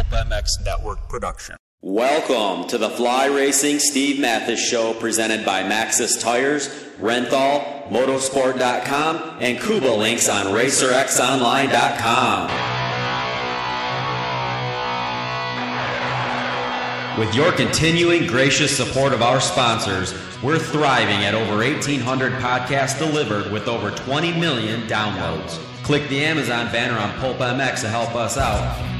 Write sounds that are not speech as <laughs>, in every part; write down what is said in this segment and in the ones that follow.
Pulp MX Network production. Welcome to the Fly Racing Steve Matthes Show presented by Maxxis Tires, Renthal, Motorsport.com, and Kuba Links on RacerXOnline.com. With your continuing gracious support of our sponsors, we're thriving at over 1,800 podcasts delivered with over 20 million downloads. Click the Amazon banner on Pulp MX to help us out.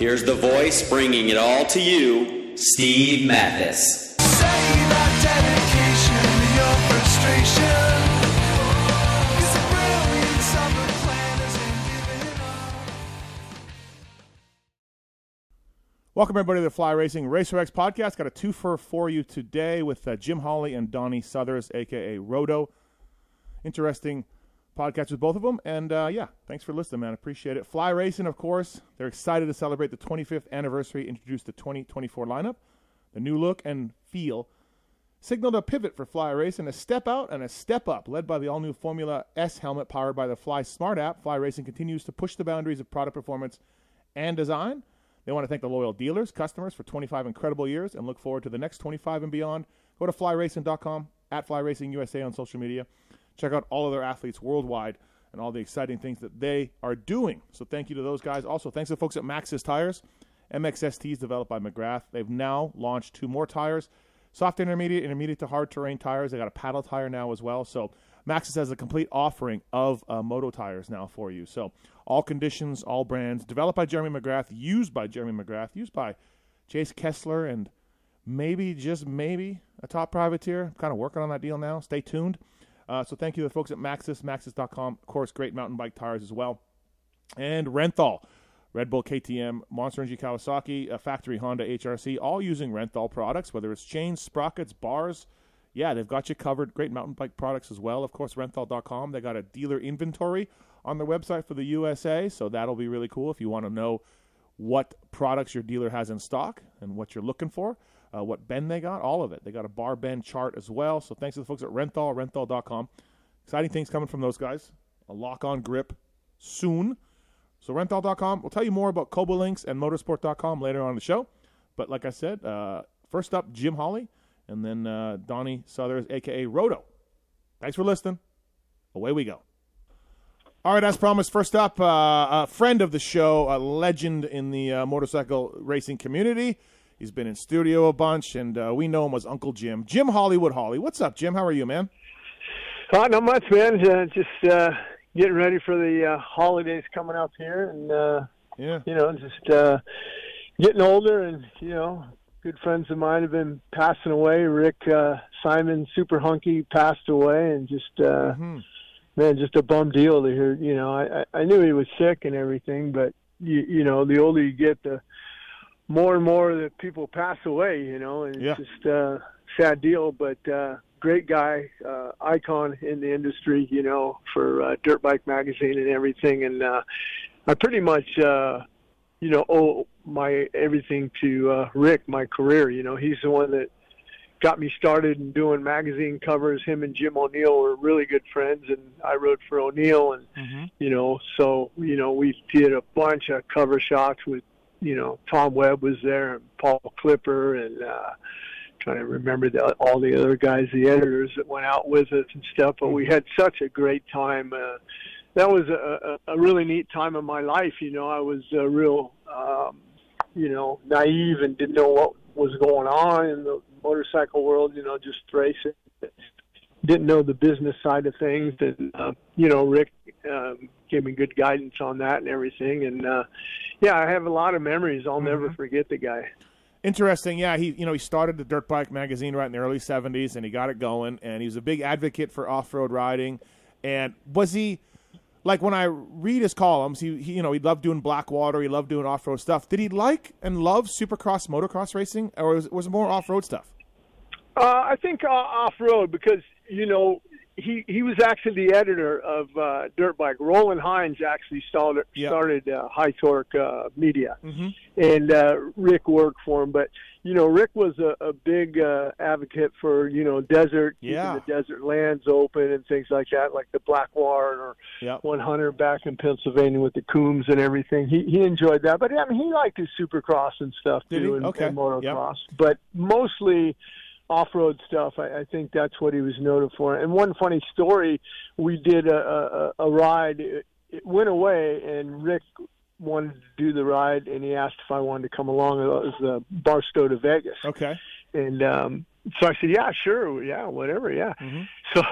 Here's the voice bringing it all to you, Steve Matthes. Welcome everybody to the Fly Racing Racer X podcast. Got a twofer for you today with uh, Jim Holley and Donnie Southers, aka Roto. Interesting podcast with both of them, and uh, yeah, thanks for listening, man. Appreciate it. Fly Racing, of course, they're excited to celebrate the 25th anniversary. Introduced the 2024 lineup, the new look and feel. Signaled a pivot for Fly Racing, a step out and a step up, led by the all-new Formula S helmet powered by the Fly Smart app. Fly Racing continues to push the boundaries of product performance and design. They want to thank the loyal dealers, customers for 25 incredible years and look forward to the next 25 and beyond. Go to flyracing.com, at flyracing.usa on social media. Check out all of their athletes worldwide and all the exciting things that they are doing. So thank you to those guys. Also, thanks to folks at Maxxis Tires. MXST is developed by McGrath. They've now launched two more tires soft intermediate, intermediate to hard terrain tires. They got a paddle tire now as well. So Maxxis has a complete offering of uh, moto tires now for you. So all conditions, all brands, developed by Jeremy McGrath, used by Jeremy McGrath, used by Chase Kessler, and maybe just maybe a top privateer. Kind of working on that deal now. Stay tuned. Uh, so thank you to the folks at Maxxis, Maxxis.com. Of course, great mountain bike tires as well. And Renthal. Red Bull, KTM, Monster Energy Kawasaki, Factory Honda, HRC, all using Renthal products, whether it's chains, sprockets, bars. Yeah, they've got you covered. Great mountain bike products as well. Of course, Renthal.com. They got a dealer inventory on their website for the USA, so that'll be really cool if you want to know what products your dealer has in stock and what you're looking for, uh, what bend they got, all of it. They got a bar bend chart as well. So thanks to the folks at Renthal, Renthal.com. Exciting things coming from those guys. A lock on grip soon. So renthal.com. We'll tell you more about Koba Links and motorsport.com later on the show. But like I said, uh, first up, Jim Holley, and then uh, Donnie Southers, a.k.a. Roto. Thanks for listening. Away we go. All right, as promised, first up, uh, a friend of the show, a legend in the uh, motorcycle racing community. He's been in studio a bunch, and uh, we know him as Uncle Jim. Jim Hollywood Holley. What's up, Jim? How are you, man? Uh, not much, man. Uh, just uh, getting ready for the uh, holidays coming up here, and uh, Yeah. you know, just uh, getting older, and you know, good friends of mine have been passing away. Rick uh, Sieman, super hunky, passed away, and just uh, Mhm. man, just a bum deal to hear. You know, I I I knew he was sick and everything, but you you know, the older you get, the more and more that people pass away. You know, and Yeah. it's just uh, sad deal, but. uh Great guy, uh, icon in the industry, you know, for uh, Dirt Bike Magazine and everything. And uh, I pretty much, uh, you know, owe my everything to uh, Rick, my career. You know, he's the one that got me started in doing magazine covers. Him and Jim O'Neill were really good friends, and I wrote for O'Neill, and Mhm. you know, so you know, we did a bunch of cover shots with, you know, Tom Webb was there, and Paul Clipper, and uh, trying to remember the, all the other guys, the editors that went out with us and stuff. But we had such a great time. Uh, that was a, a, a really neat time of my life. You know, I was uh, real, um, you know, naive and didn't know what was going on in the motorcycle world. You know, just racing. Didn't know the business side of things, and uh, you know, Rick um, gave me good guidance on that and everything. And uh, yeah, I have a lot of memories. I'll never forget the guy. Interesting. Yeah, he you know he started the Dirt Bike magazine right in the early '70s, and he got it going. And he was a big advocate for off-road riding. And was he like when I read his columns, he, he you know he loved doing Blackwater, he loved doing off road stuff. Did he like and love Supercross, motocross racing, or was, was it more off road stuff? Uh, I think uh, off road because you know he he was actually the editor of uh, Dirt Bike. Roland Hinz actually started Yep. started uh, Hi-Torque uh, Media, Mm-hmm. and uh, Rick worked for him. But you know, Rick was a, a big uh, advocate for you know desert, Yeah. keeping the desert lands open and things like that, like the Blackwater or Yep. 100 back in Pennsylvania with the Coombs and everything. He he enjoyed that, but I mean he liked his Supercross and stuff Did too, and, Okay. and motocross. But mostly off-road stuff. I, I think that's what he was noted for. And one funny story, we did a a, a ride. It, it went away, and Rick wanted to do the ride, and he asked if I wanted to come along. It was uh, Barstow to Vegas. Okay. And um, so I said, "Yeah, sure, yeah, whatever, yeah." Mhm. <laughs> So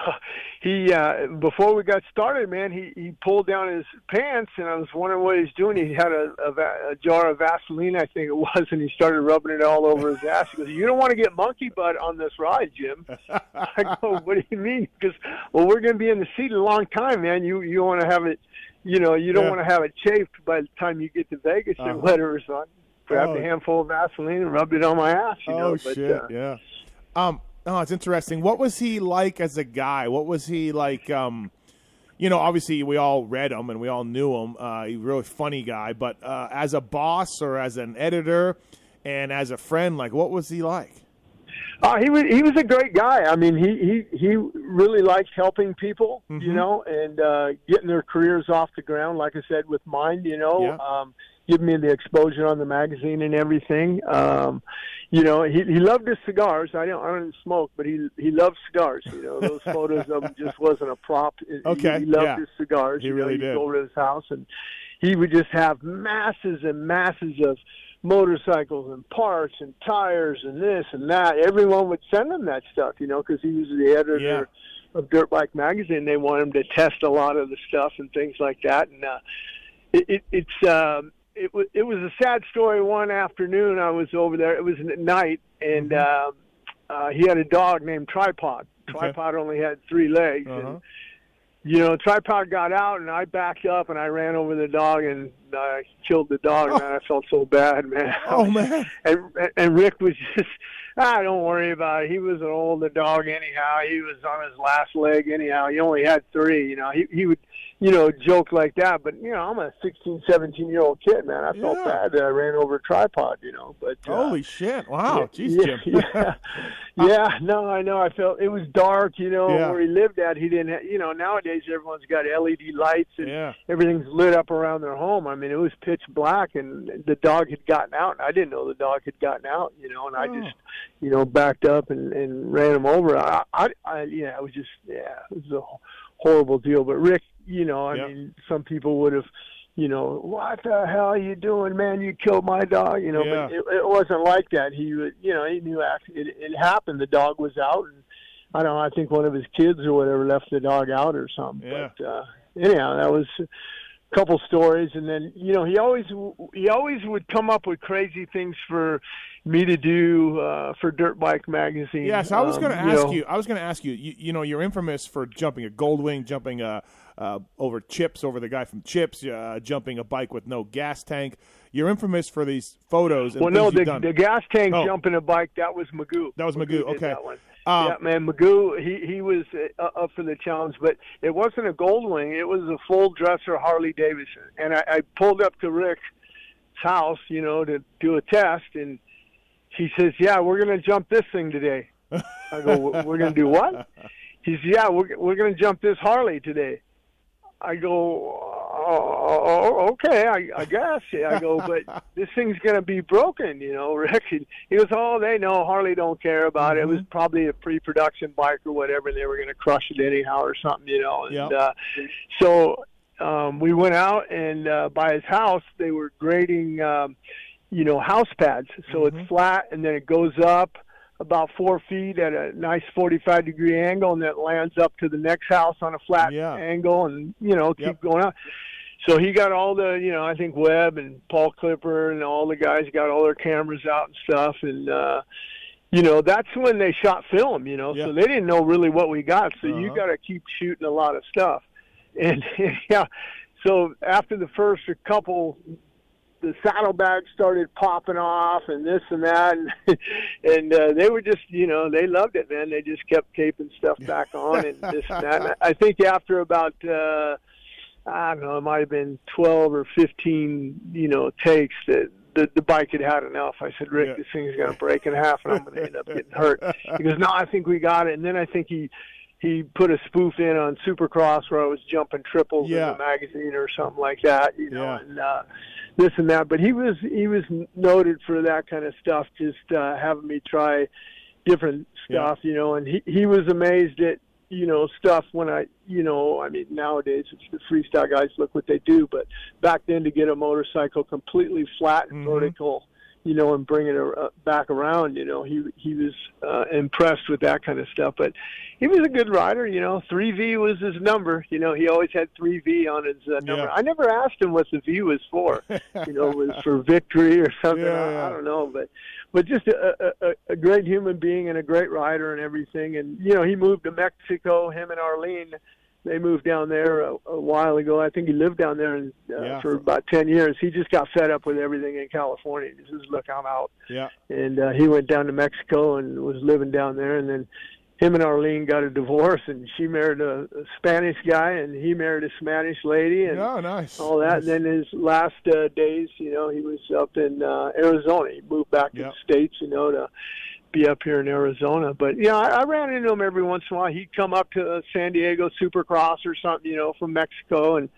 he, uh, before we got started, man, he he pulled down his pants, and I was wondering what he's doing. He had a, a, a jar of Vaseline, I think it was, and he started rubbing it all over his ass. He goes, "You don't want to get monkey butt on this ride, Jim." <laughs> I go, "What do you mean?" Because well, we're going to be in the seat a long time, man. You you want to have it, you know, you don't Yeah. want to have it chafed by the time you get to Vegas Uh-huh. or whatever. So I grabbed Oh. a handful of Vaseline and rubbed it on my ass. You oh know, but, shit! uh, yeah. Um. Oh, it's interesting. What was he like as a guy? What was he like? Um. You know, obviously we all read him and we all knew him. Uh, he's a really funny guy. But uh, as a boss or as an editor and as a friend, like, what was he like? Uh, he was he was a great guy. I mean, he he he really liked helping people, Mhm. you know, and uh, getting their careers off the ground. Like I said, with mine, you know, Yeah. um, giving me the exposure on the magazine and everything. Um, you know, he he loved his cigars. I don't I don't smoke, but he he loved cigars. You know, those <laughs> photos of him just wasn't a prop. He- Okay, he, loved yeah. his cigars. He you really know, did. He'd go over to his house and he would just have masses and masses of motorcycles and parts and tires and this and that. Everyone would send him that stuff, you know, because he was the editor Yeah. of Dirt Bike Magazine. They want him to test a lot of the stuff and things like that. And uh, it, it, it's um, it was it was a sad story. One afternoon, I was over there. It was at night, and um, uh, he had a dog named Tripod. Mm-hmm. Okay. Tripod only had three legs, Uh-huh. and you know, tripod got out and I backed up and I ran over the dog and I killed the dog. Man, I felt so bad, man. <laughs> Oh man. <laughs> And and Rick was just, ah, don't worry about it. He was an older dog anyhow. He was on his last leg anyhow. He only had three. You know, he he would, you know, joke like that. But you know, I'm a 16, 17 year old kid, man. I felt Yeah. bad that I ran over a tripod. You know, but uh, Holy shit! Wow. Jeez, yeah, Jim. <laughs> yeah, <laughs> yeah. No, I know. I felt it was dark. You know, Yeah. where he lived at, he didn't. Ha- you know, nowadays everyone's got LED lights and yeah. everything's lit up around their home. I mean, it was pitch black, and the dog had gotten out. And I didn't know the dog had gotten out. You know, and I Oh. just, you know, backed up and and ran him over. I, I, I yeah, it was just, yeah, it was a horrible deal. But Rick, you know, I Yep. mean, some people would have. You know what the hell are you doing, man? You killed my dog. You know, Yeah. but it, it wasn't like that. He, would, you know, he knew actually it, it happened. The dog was out, and I don't know. I think one of his kids or whatever left the dog out or something. Yeah. But uh, anyhow, that was couple stories, and then you know he always he always would come up with crazy things for me to do uh, for Dirt Bike magazine. Yes, I was Um, going to ask know, you. I was going to ask you, you. You know, you're infamous for jumping a Goldwing, jumping uh, uh, over Chips, over the guy from Chips, uh, jumping a bike with no gas tank. You're infamous for these photos. And Well, no, the, the gas tank Oh. jumping a bike that was Magoo. That was Magoo, did okay. Um, yeah, man, Magoo, he he was uh, up for the challenge, but it wasn't a Goldwing. It was a full dresser Harley Davidson, and I, I pulled up to Rick's house, you know, to do a test, and he says, "Yeah, we're gonna jump this thing today." I go, "We're- "We're gonna do what?" <laughs> He says, "Yeah, we're we're gonna jump this Harley today." I go, oh, oh, okay, I, I guess. I go, but <laughs> this thing's gonna be broken, you know, <laughs> Rick. And he goes, oh, they know Harley don't care about it. It was probably a pre-production bike or whatever. They were gonna crush it anyhow or something, you know. And Yep. uh, so um, we went out and uh, by his house they were grading, um, you know, house pads. So Mhm. it's flat and then it goes up about four feet at a nice 45 degree angle and that lands up to the next house on a flat Yeah. angle and you know keep Yep. going up so he got all the you know i think webb and paul clipper and all the guys got all their cameras out and stuff and uh you know that's when they shot film you know Yeah. so they didn't know really what we got so you Uh-huh. got to keep shooting a lot of stuff and <laughs> yeah, so after the first couple the saddlebags started popping off and this and that and <laughs> and uh, they were just you know they loved it man they just kept taping stuff back on and this and that and <laughs> I think after about uh I don't know it might have been 12 or 15 you know takes that the the bike had had enough. I said, Rick, Yeah. this thing's going to break in half, and I'm going to end up getting hurt. <laughs> He goes, No, I think we got it. And then I think he he put a spoof in on Supercross where I was jumping triples Yeah. in the magazine or something like that, you know, Yeah. and uh, this and that. But he was he was noted for that kind of stuff, just uh, having me try different Yeah. stuff, you know. And he he was amazed at you know stuff when I you know I mean nowadays it's the freestyle guys look what they do, but back then to get a motorcycle completely flat and Mhm. vertical. You know, and bring it uh, back around. You know, he he was uh, impressed with that kind of stuff. But he was a good rider. You know, three V was his number. You know, he always had three V on his uh, number. Yeah. I never asked him what the V was for. <laughs> you know, it was for victory or something. Yeah, I, yeah. I don't know, but but just a, a, a- a great human being and a great rider and everything. And you know, he moved to Mexico. Him and Arlene, they moved down there a, a while ago. I think he lived down there and, uh, Yeah. for about ten years. He just got fed up with everything in California. He says, "Look, I'm out." Yeah. and uh, he went down to Mexico and was living down there. And then him and Arlene got a divorce, and she married a, a Spanish guy, and he married a Spanish lady, and Oh, nice. all that. Nice. And then his last uh, days, you know, he was up in uh, Arizona. He moved back to the states, you know, to be up here in Arizona. But yeah, I, I ran into him every once in a while. He'd come up to uh, San Diego Supercross or something, you know, from Mexico, and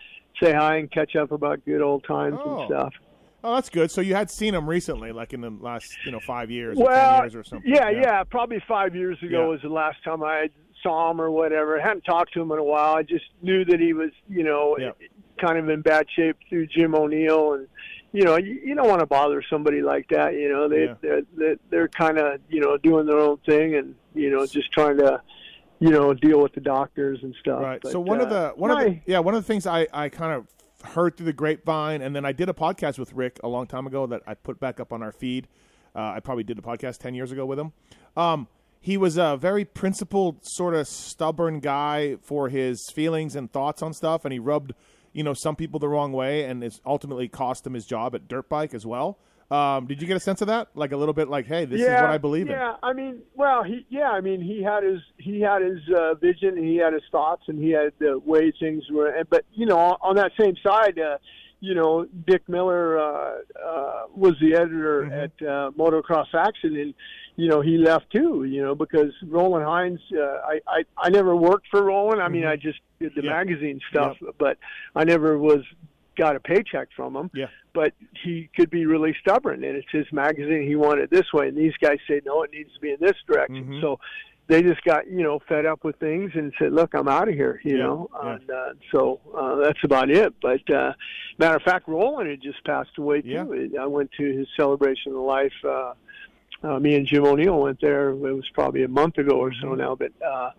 say hi and catch up about good old times Oh. and stuff. Oh, that's good. So you had seen him recently, like in the last, you know, five years or well, ten years or something. Yeah, yeah, Probably five years ago Yeah. was the last time I saw him or whatever. I hadn't talked to him in a while. I just knew that he was, you know, Yeah. kind of in bad shape through Jim O'Neill, and you know, you, you don't want to bother somebody like that. You know, they Yeah. they're they're, they're kind of you know doing their own thing, and you know, just trying to. You know, deal with the doctors and stuff. Right. But, so one of uh, the one of the yeah one of the things I I kind of heard through the grapevine, and then I did a podcast with Rick a long time ago that I put back up on our feed. Uh, I probably did a podcast ten years ago with him. Um, he was a very principled, sort of stubborn guy for his feelings and thoughts on stuff, and he rubbed you know some people the wrong way, and it's ultimately cost him his job at dirt bike as well. Um, did you get a sense of that? Like a little bit, like, hey, this is what I believe in. yeah, I mean, well, he yeah, I mean, he had his he had his uh, vision, and he had his thoughts, and he had the way things were. And, but you know, on, on that same side, uh, you know, Dick Miller uh, uh, was the editor Mm-hmm. at uh, Motocross Action, and you know, he left too. You know, because Roland Hinz, uh, I, I I never worked for Roland. I mean, I just did the Mm-hmm. Yeah. magazine stuff, but I never was got a paycheck from him Yeah. but he could be really stubborn and it's his magazine he wanted it this way and these guys say no it needs to be in this direction Mhm. so they just got you know fed up with things and said look i'm out of here you Yeah, know yeah. and uh, so uh, that's about it but uh matter of fact roland had just passed away too i went to his celebration of life uh uh, me and Jim O'Neill went there. It was probably a month ago or so now, but uh,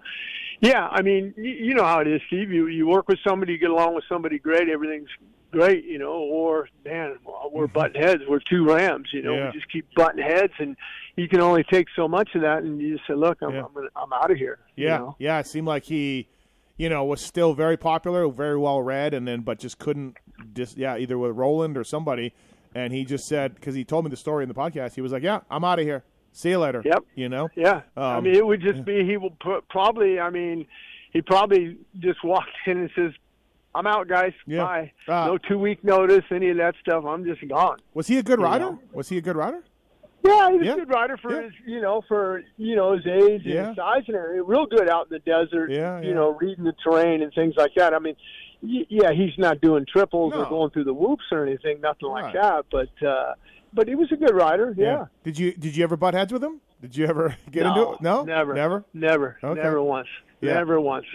yeah, I mean, you, you know how it is, Steve. You you work with somebody, you get along with somebody great, everything's great, you know. Or man, we're butting heads. We're two rams, you know. Mm-hmm. Yeah. We just keep butting heads, and you can only take so much of that, and you just say, look, I'm Yeah. I'm, gonna, I'm out of here. you Yeah, know? yeah. It seemed like he, you know, was still very popular, very well read, and then but just couldn't, just yeah, either with Roland or somebody. And he just said because he told me the story in the podcast, he was like, "Yeah, I'm out of here. See you later." Yep. You know. Yeah, I Um, mean, it would just be he will put, probably. I mean, he probably just walked in and says, "I'm out, guys. Yeah. Bye. Ah. no two week notice, any of that stuff. I'm just gone." Was he a good You rider? know. Was he a good rider? Yeah, he was Yeah. a good rider for Yeah. his, you know, for you know his age and his size and everything. Real good out in the desert. Yeah, you know, reading the terrain and things like that. I mean, y- yeah, he's not doing triples No. or going through the whoops or anything, nothing like that. But uh, but he was a good rider. Yeah. Did you Did you ever butt heads with him? Did you ever <laughs> get no, into it? No, never, never. never, Okay. never once, Yeah. never once.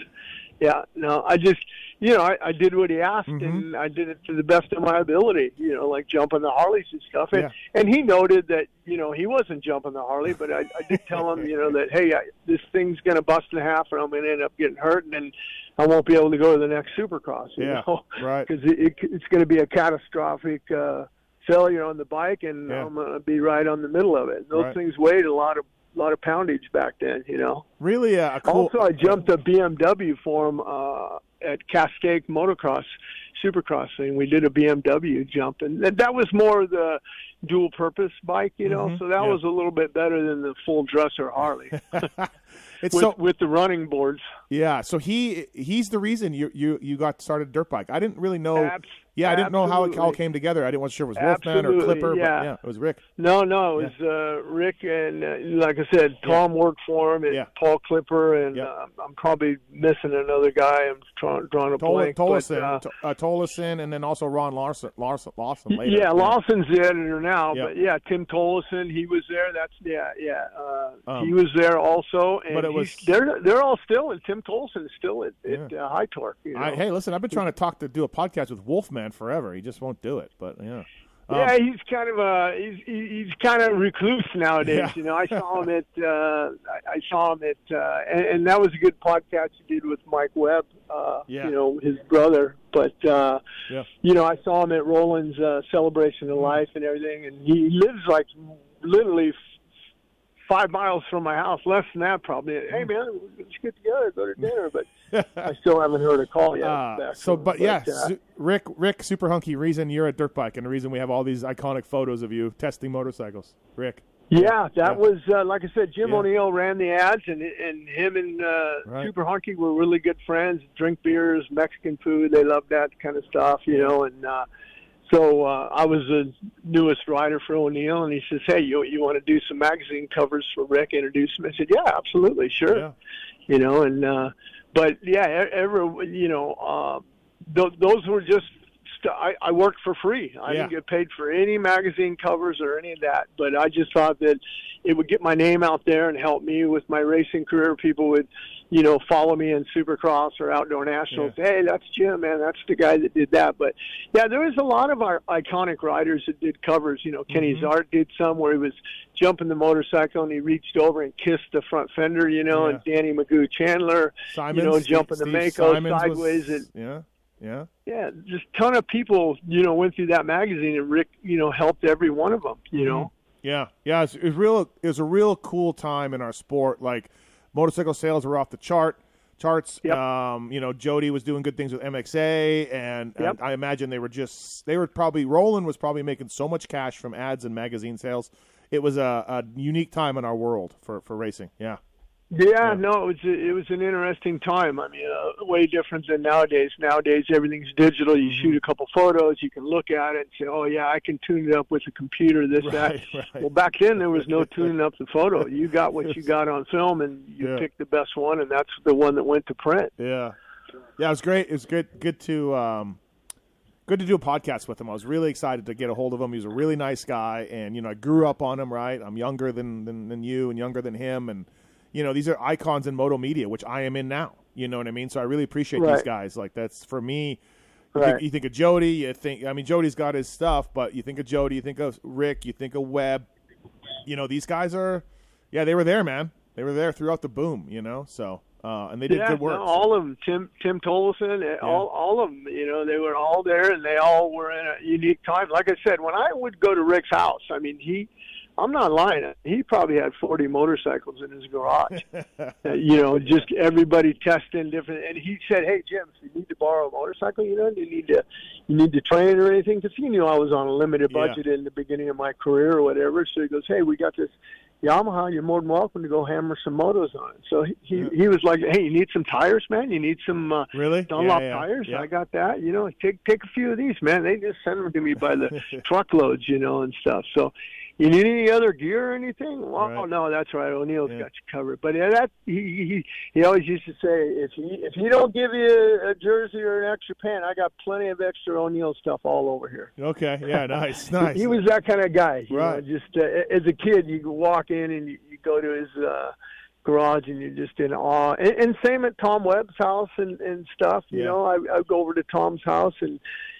Yeah, no, I just, you know, I, I did what he asked, Mhm. and I did it to the best of my ability. You know, like jumping the Harleys and stuff. And Yeah. and he noted that, you know, he wasn't jumping the Harley, but I, I did tell him, you know, that hey, I, this thing's going to bust in half, and I'm going to end up getting hurt, and then I won't be able to go to the next Supercross. You Yeah, know, right. <laughs> because it, it, it's going to be a catastrophic. uh failure on the bike, and Yeah. I'm gonna be right on the middle of it. Those Right. things weighed a lot of lot of poundage back then, you know. Really uh, cool. Also, I jumped a BMW for him uh, at Cascade Motocross Supercross thing. We did a BMW jump, and that, was more the dual purpose bike, you know. Mhm, So that yeah. was a little bit better than the full dresser Harley <laughs> it's with so with the running boards. yeah. So he he's the reason you you you got started dirt bike. I didn't really know. Abs- yeah, I didn't know how it all came together. I didn't wasn't sure it was Wolfman or Clipper, yeah. but yeah, it was Rick. No, no, it was uh, Rick and uh, like I said, Tom worked for him, and Yeah. Paul Clipper, and Yeah. uh, I'm probably missing another guy. I'm trying drawing a Tol- blank. but, Tolleson, uh, T- uh, Tolleson, and then also Ron Larson, Larson, Lawson later. Yeah, Lawson's the editor now, Yeah. but yeah, Tim Tolleson, he was there. That's yeah, yeah. Uh, Um, he was there also, and but it he's- was- they're they're all still, and Tim Tolleson is still at, at uh, Hi-Torque. You know? I, hey, listen, I've been trying to talk to do a podcast with Wolfman forever. He just won't do it. But yeah, Um, yeah, he's kind of a he's he's kind of recluse nowadays. Yeah. You know, I saw him at uh, I saw him at uh, and, and that was a good podcast he did with Mike Webb. Uh, Yeah. You know, his brother, but uh, Yeah. you know, I saw him at Roland's uh, celebration of life and everything, and he lives like literally. Five miles from my house, less than that probably. Hey man, let's get together, go to <laughs> dinner. But I still haven't heard a call yet. Uh, so, him. but yeah, uh, Rick, Rick, super hunky. Reason you're at dirt bike, and the reason we have all these iconic photos of you testing motorcycles, Rick. Yeah, that Yeah. was uh, like I said. Jim Yeah. O'Neill ran the ads, and and him and uh, Right. Super Hunky were really good friends. Drink beers, Mexican food. They loved that kind of stuff, you know. And uh, so uh, I was the newest writer for O'Neill, and he says, "Hey, you you want to do some magazine covers for Rick? Introduce him." I said, "Yeah, absolutely, sure." Yeah. You know, and uh, but yeah, every you know, uh, th- those were just. I, I worked for free. I Yeah. didn't get paid for any magazine covers or any of that. But I just thought that it would get my name out there and help me with my racing career. People would, you know, follow me in Supercross or Outdoor Nationals. Hey, that's Jim, man. That's the guy that did that. But yeah, there was a lot of our iconic riders that did covers. You know, Kenny Mm-hmm. Zahrt did some where he was jumping the motorcycle and he reached over and kissed the front fender. You know, and Danny Magoo Chandler. Simons, you know, Steve- jumping the Mako Simons was- sideways. and, yeah, yeah. yeah, just ton of people, you know, went through that magazine, and Rick, you know, helped every one of them. You know, Yeah, yeah, it's, it's real. It was a real cool time in our sport. Like motorcycle sales were off the chart charts. Yep. Um, you know, Jody was doing good things with MXA, and, and I imagine they were just they were probably Roland was probably making so much cash from ads and magazine sales. It was a, a unique time in our world for for racing. Yeah, yeah, no, it was a, it was an interesting time. I mean, uh, way different than nowadays. Nowadays, everything's digital. You Mm-hmm. shoot a couple photos, you can look at it and say, "Oh yeah, I can tune it up with a computer." This <laughs> that. Right, right. Well, back then there was no <laughs> tuning up the photo. You got what you got on film, and you Yeah. picked the best one, and that's the one that went to print. yeah, yeah. It was great. It was good. Good to um, good to do a podcast with him. I was really excited to get a hold of him. He was a really nice guy, and you know, I grew up on him. Right, I'm younger than than, than you, and younger than him, and you know, these are icons in moto media, which I am in now. You know what I mean? So I really appreciate these guys. Like that's for me. You, Right. think, you think of Jody, you think. I mean, Jody's got his stuff, but you think of Jody, you think of Rick, you think of Webb. You know, these guys are, yeah, they were there, man. They were there throughout the boom. You know, so uh, and they did yeah, good work. no, all of them. Tim Tim Tolleson, eh, all all of them. You know, they were all there, and they all were in a unique time. Like I said, when I would go to Rick's house, I mean, he. I'm not lying. He probably had 40 motorcycles in his garage. <laughs> Uh, you know, just everybody testing different. And he said, "Hey Jim, if you need to borrow a motorcycle, you know, you need to, you need to train or anything." Because he knew I was on a limited Yeah. budget in the beginning of my career or whatever. So he goes, "Hey, we got this Yamaha. You're more than welcome to go hammer some motos on it." So he he, he was like, "Hey, you need some tires, man? You need some uh, Really? Dunlop Yeah, yeah, tires? yeah. I got that. You know, take take a few of these, man. They just send them to me by the <laughs> truckloads, you know, and stuff. So." You need any other gear or anything? Well, Right. no, that's right. O'Neill's Yeah. got you covered. But that he, he he always used to say, if he if he don't give you a jersey or an extra pant, I got plenty of extra O'Neill stuff all over here. Okay. Yeah. <laughs> Nice. Nice. He was that kind of guy. You Right. Know, just uh, as a kid, you walk in and you, you go to his uh, garage and you're just in awe. And, and same at Tom Webb's house and and stuff. You Yeah. know, I I go over to Tom's house and.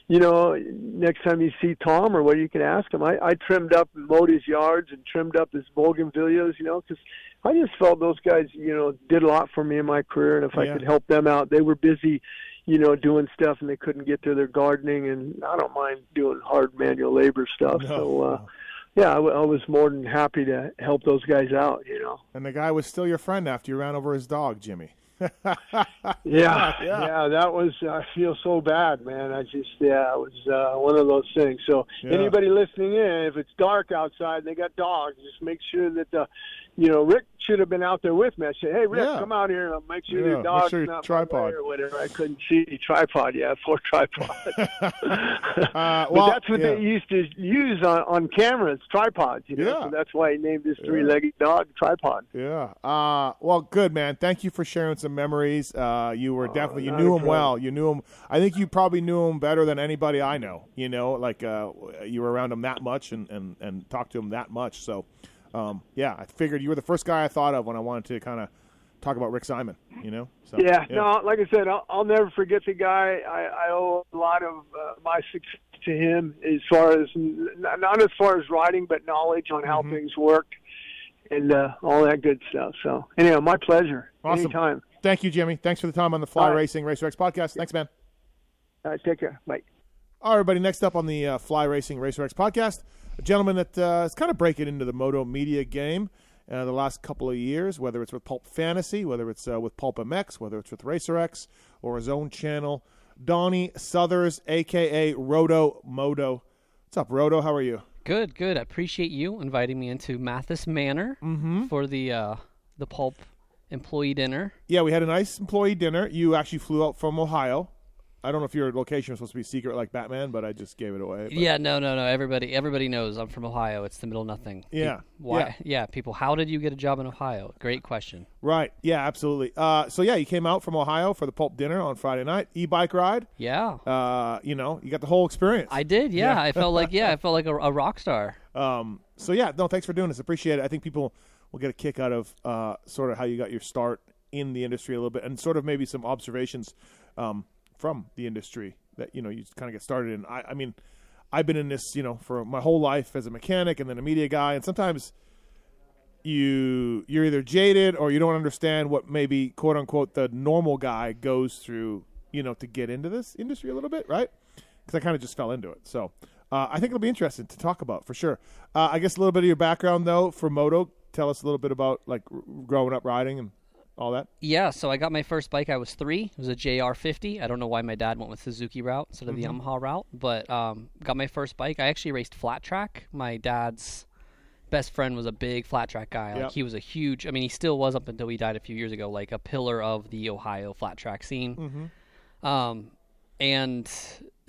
You know, next time you see Tom or what, you can ask him. I, I trimmed up and mowed his yards and trimmed up his bougainvilleas. You know, because I just felt those guys, you know, did a lot for me in my career, and if Yeah. I could help them out, they were busy, you know, doing stuff and they couldn't get to their gardening. And I don't mind doing hard manual labor stuff. No, so, uh, yeah, I, w- I was more than happy to help those guys out. You know. And the guy was still your friend after you ran over his dog, Jimmy. <laughs> Yeah, Yeah. yeah, that was. I feel so bad, man. I just, yeah, it was uh, one of those things. So, Yeah. anybody listening in, if it's dark outside, and they got dogs. Just make sure that the, you know, Rick should have been out there with me. I said, hey, Rick, Yeah. come out here and make sure Yeah, your make dog's sure your not tripod. or whatever. I couldn't see the tripod. Yeah, <laughs> four tripod. <laughs> Uh, <laughs> but well, that's what yeah. they used to use on, on cameras, tripods. You know, Yeah. so that's why he named his three-legged dog tripod. Yeah. Uh, well, good man. Thank you for sharing some memories. Uh, you were definitely you knew him well. You knew him. I think you probably knew him better than anybody I know. You know, like uh, you were around him that much and and and talked to him that much. So, um, yeah, I figured you were the first guy I thought of when I wanted to kind of talk about Rick Sieman. You know. So, Yeah, no, like I said, I'll, I'll never forget the guy. I, I owe a lot of uh, my success to him as far as not as far as writing, but knowledge on Mm-hmm. how things work and uh, all that good stuff. So, anyhow, my pleasure. Awesome. Anytime. Thank you, Jimmy. Thanks for the time on the Fly right. Racing Racer X podcast. Thanks, man. All right, take care. Bye. All right, everybody. Next up on the uh, Fly Racing Racer X podcast, a gentleman that uh, is kind of breaking into the moto media game uh, the last couple of years, whether it's with Pulp Fantasy, whether it's uh, with Pulp MX, whether it's with Racer X or his own channel. Donnie Southers, aka Roto Moto. What's up, Roto? How are you? Good, good. I appreciate you inviting me into Matthes Manor for the uh, the pulp employee dinner. Yeah, we had a nice employee dinner. You actually flew out from Ohio. I don't know if your location was supposed to be secret like Batman, but I just gave it away. But- Yeah, no, no, no. Everybody, everybody knows I'm from Ohio. It's the middle of nothing. Yeah, Why? yeah. Yeah. People, how did you get a job in Ohio? Great question. Right. Yeah, absolutely. Uh, so, yeah, you came out from Ohio for the Pulp dinner on Friday night. E bike ride. Yeah, Uh, you know, you got the whole experience. I did. Yeah, Yeah. I felt like yeah, I <laughs> felt like a, a rock star. Um, so yeah, no, thanks for doing this. Appreciate it. I think people will get a kick out of uh, sort of how you got your start in the industry a little bit, and sort of maybe some observations um, from the industry that you know you kind of get started in. I, I mean, I've been in this you know for my whole life as a mechanic and then a media guy, and sometimes you you're either jaded or you don't understand what maybe quote unquote the normal guy goes through you know to get into this industry a little bit right? Because i kind of just fell into it. So uh, i think it'll be interesting to talk about for sure. Uh, i guess a little bit of your background though for moto. Tell us a little bit about like r- growing up riding and all that Yeah, so I got my first bike. I was three. It was a JR50. I don't know why my dad went with Suzuki route instead of the Yamaha route, but um, got my first bike. I actually raced flat track. My dad's best friend was a big flat track guy. Like Yep. he was a huge. I mean, he still was up until he died a few years ago. Like a pillar of the Ohio flat track scene. Um, and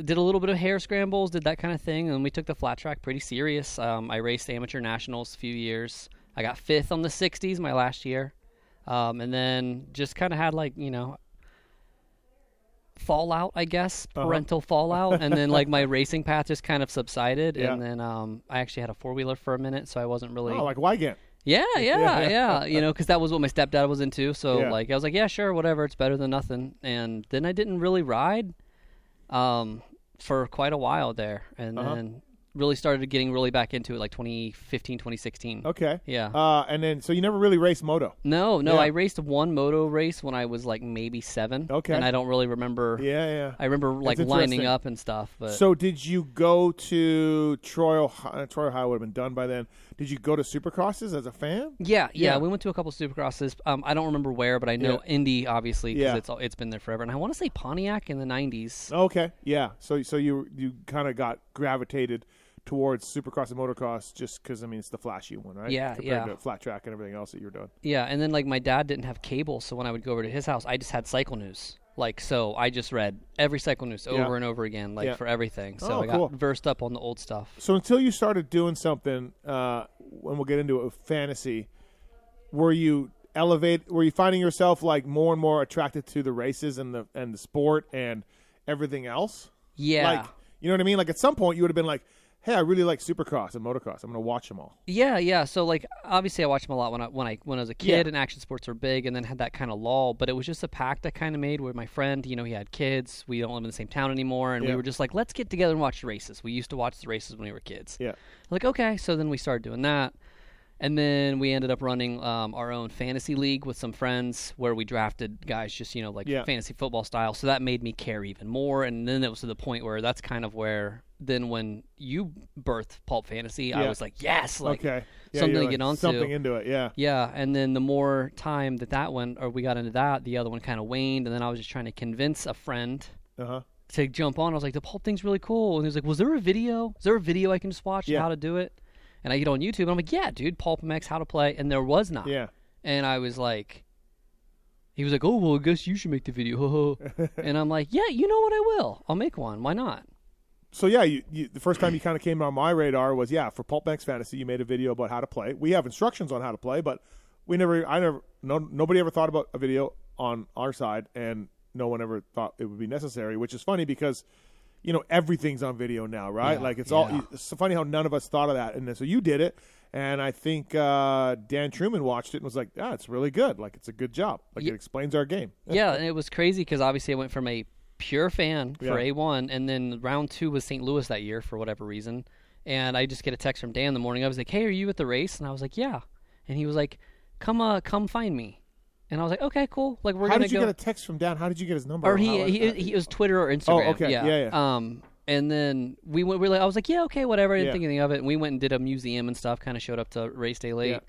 did a little bit of hare scrambles, did that kind of thing, and we took the flat track pretty serious. Um, I raced amateur nationals a few years. I got fifth on the 60s my last year, um, and then just kind of had like you know fallout, I guess, Uh-huh. parental fallout, and then like my <laughs> racing path just kind of subsided, Yeah. and then um, I actually had a four wheeler for a minute, so I wasn't really. oh like Weigandt Yeah, <laughs> yeah, Yeah. yeah. You know, because that was what my stepdad was into. So Yeah. like, I was like, yeah, sure, whatever. It's better than nothing. And then I didn't really ride, um, for quite a while there, and Uh-huh. then really started getting really back into it like 2015, 2016. okay Yeah. uh, and then so you never really raced moto no, no, yeah. I raced one moto race when I was like maybe seven. Okay. And I don't really remember. yeah yeah I remember like lining up and stuff, but So did you go to Troy, Ohio? Troy, Ohio would have been done by then. Did you go to Supercrosses as a fan? Yeah, yeah, Yeah. we went to a couple supercrosses. Um, I don't remember where, but I know Indy obviously because Yeah. it's it's been there forever. And I want to say Pontiac in the '90s. Okay, yeah. So so you you kind of got gravitated towards Supercross and motocross just because I mean it's the flashy one, right? Yeah, Compared yeah. to flat track and everything else that you're doing. Yeah, and then like my dad didn't have cable, so when I would go over to his house, I just had Cycle News. Like so, I just read every Cycle News over Yeah. and over again, like Yeah. for everything. So Oh, I got cool. versed up on the old stuff. So until you started doing something, uh, when we'll get into it fantasy, were you elevate? Were you finding yourself like more and more attracted to the races and the and the sport and everything else? Yeah, Like you know what I mean? Like at some point you would have been like, "Hey, I really like Supercross and motocross. I'm going to watch them all." yeah, yeah. So like, obviously, I watched them a lot when I when I when I was a kid, Yeah. and action sports were big, and then had that kind of lull. But it was just a pact I kind of made with my friend. You know, he had kids. We don't live in the same town anymore, and Yeah. we were just like, let's get together and watch the races. We used to watch the races when we were kids. Yeah. Like, okay, so then we started doing that. And then we ended up running um, our own fantasy league with some friends where we drafted guys just, you know, like Yeah. fantasy football style. So that made me care even more. And then it was to the point where that's kind of where then when you birthed Pulp Fantasy, I was like, yes, like okay. Yeah, something to like get onto. Something into it. Yeah. Yeah, and then the more time that that went, or we got into that, the other one kind of waned, and then I was just trying to convince a friend Uh huh. to jump on. I was like, the pulp thing's really cool, and he was like, was there a video? Is there a video I can just watch Yeah. how to do it? And I get on YouTube, and I'm like, yeah, dude, Pulp MX how to play, and there was not. Yeah. And I was like, he was like, oh well, I guess you should make the video, <laughs> and I'm like, yeah, you know what, I will. I'll make one. Why not? So yeah, you, you, the first time you kind of came on my radar was yeah for Pulp MX Fantasy. You made a video about how to play. We have instructions on how to play, but we never, I never, no, nobody ever thought about a video on our side, and no one ever thought it would be necessary. Which is funny because you know everything's on video now, right? Yeah, like it's yeah. all. It's so funny how none of us thought of that, and so you did it. And I think uh, Dan Truman watched it and was like, "Ah, it's really good. Like it's a good job. Like Ye- it explains our game." <laughs> yeah, and it was crazy because obviously I went from a pure fan for Yeah. A1, and then round two was St. Louis that year for whatever reason. And I just get a text from Dan the morning. I was like, "Hey, are you at the race?" And I was like, "Yeah." And he was like, "Come, uh, come find me." And I was like, "Okay, cool. Like we're How gonna did you go." get a text from Dan? How did you get his number? or How- he, he, he it was Twitter or Instagram. okay. Yeah. Yeah, yeah. Um, and then we went. We were like, I was like, yeah, okay, whatever. I didn't Yeah. think anything of it. And we went and did a museum and stuff. Kind of showed up to race day late. Yeah.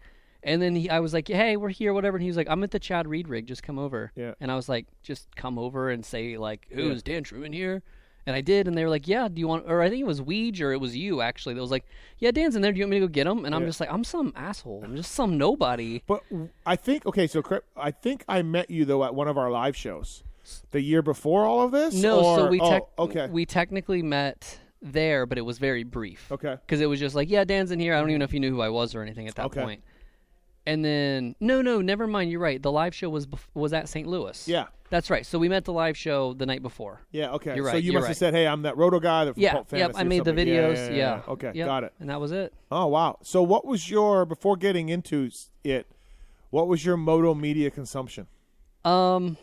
And then he, I was like, hey, we're here, whatever. And he was like, I'm at the Chad Reed rig. Just come over. Yeah. And I was like, just come over and say like, who's Dan Truman here? And I did, and they were like, "Yeah, do you want?" Or I think it was Weege, or it was you actually. That was like, "Yeah, Dan's in there. Do you want me to go get him?" And I'm Yeah. just like, "I'm some asshole. I'm just some nobody." But I think okay, so I think I met you though at one of our live shows the year before all of this. No, or- so we oh, okay we technically met there, but it was very brief. Okay. Because it was just like, yeah, Dan's in here. I don't even know if you knew who I was or anything at that Okay. point. And then no, no, never mind. You're right. The live show was bef- was at St. Louis. yeah that's right. So we met the live show the night before. yeah okay. You're right, you you're must have said, hey, I'm that Roto guy. That Yeah, Pulp yep. I made the something. Yeah, videos. yeah, yeah, yeah. Okay, Yep, got it. And that was it. Oh wow. So what was your before getting into it? What was your Moto media consumption? Um,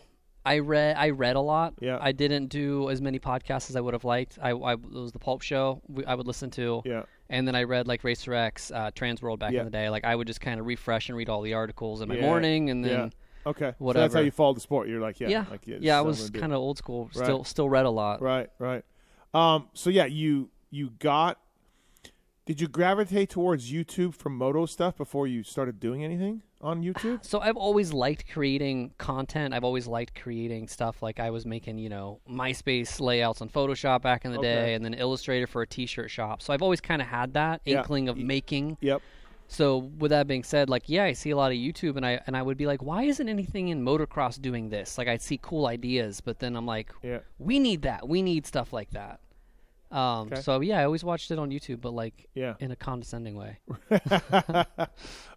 I read I read a lot. Yeah. I didn't do as many podcasts as I would have liked. I, I it was the Pulp Show we, I would listen to. Yeah. And then I read like Racer X, uh, Transworld back Yeah. in the day. Like I would just kind of refresh and read all the articles in my Yeah, morning, and then yeah. Okay. So that's how you followed the sport. You're like, yeah, yeah, like, yeah, I was what I'm gonna kind of old school. Right. Still, still read a lot. right, right. Um. So yeah, you you got. Did you gravitate towards YouTube for moto stuff before you started doing anything on YouTube? So I've always liked creating content. I've always liked creating stuff. Like I was making, you know, MySpace layouts on Photoshop back in the Okay. day, and then Illustrator for a T-shirt shop. So I've always kind of had that Yeah. inkling of making. Yep. So with that being said, like yeah, I see a lot of YouTube, and I and I would be like, why isn't anything in motocross doing this? Like I'd see cool ideas, but then I'm like, Yeah. we need that. We need stuff like that. Um, Okay. So yeah, I always watched it on YouTube, but like Yeah. in a condescending way. <laughs>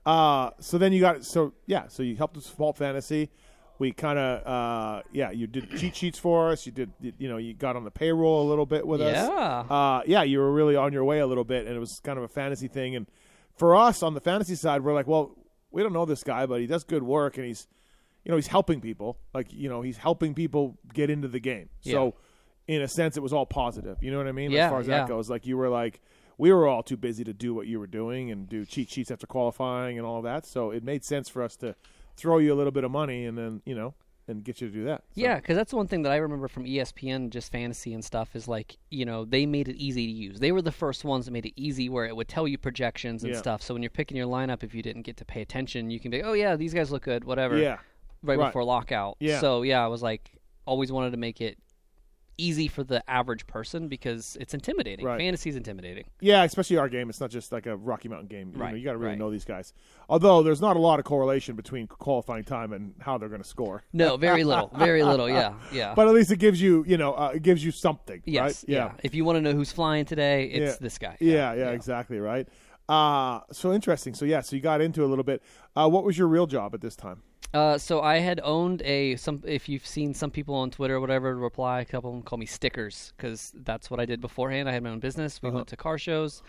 Uh, so then you got so yeah, so you helped us with Pulp Fantasy. We kind of uh, yeah, you did cheat sheets for us. You did you know you got on the payroll a little bit with us. Yeah. Uh, yeah, you were really on your way a little bit, and it was kind of a fantasy thing. And for us on the fantasy side, we're like, well, we don't know this guy, but he does good work, and he's you know he's helping people. Like you know he's helping people get into the game. So in a sense, it was all positive. You know what I mean? Yeah, as far as yeah. that goes, like you were like we were all too busy to do what you were doing and do cheat sheets after qualifying and all of that. So it made sense for us to throw you a little bit of money and then you know and get you to do that. So, Yeah, because that's one thing that I remember from ESPN, just fantasy and stuff, is like, you know, they made it easy to use. They were the first ones that made it easy where it would tell you projections and Yeah. stuff. So when you're picking your lineup, if you didn't get to pay attention, you can be, oh, yeah, these guys look good, whatever, yeah, right, right. before lockout. Yeah. So, yeah, I was like, always wanted to make it easy for the average person because it's intimidating. Right. Fantasy's intimidating. yeah. Especially our game. It's not just like a Rocky Mountain game. You know, Right, you got to really right. know these guys. Although there's not a lot of correlation between qualifying time and how they're going to score. No, very little. Very little, yeah. Yeah. But at least it gives you you know uh, it gives you something. yes, Right? yeah. If you want to know who's flying today, it's Yeah. this guy. Yeah, yeah, exactly, right. Uh, so interesting. So yeah, so you got into it a little bit. Uh, what was your real job at this time? Uh, so I had owned a some. If you've seen some people on Twitter or whatever reply, a couple of them call me stickers because that's what I did beforehand. I had my own business. We Uh-huh. went to car shows.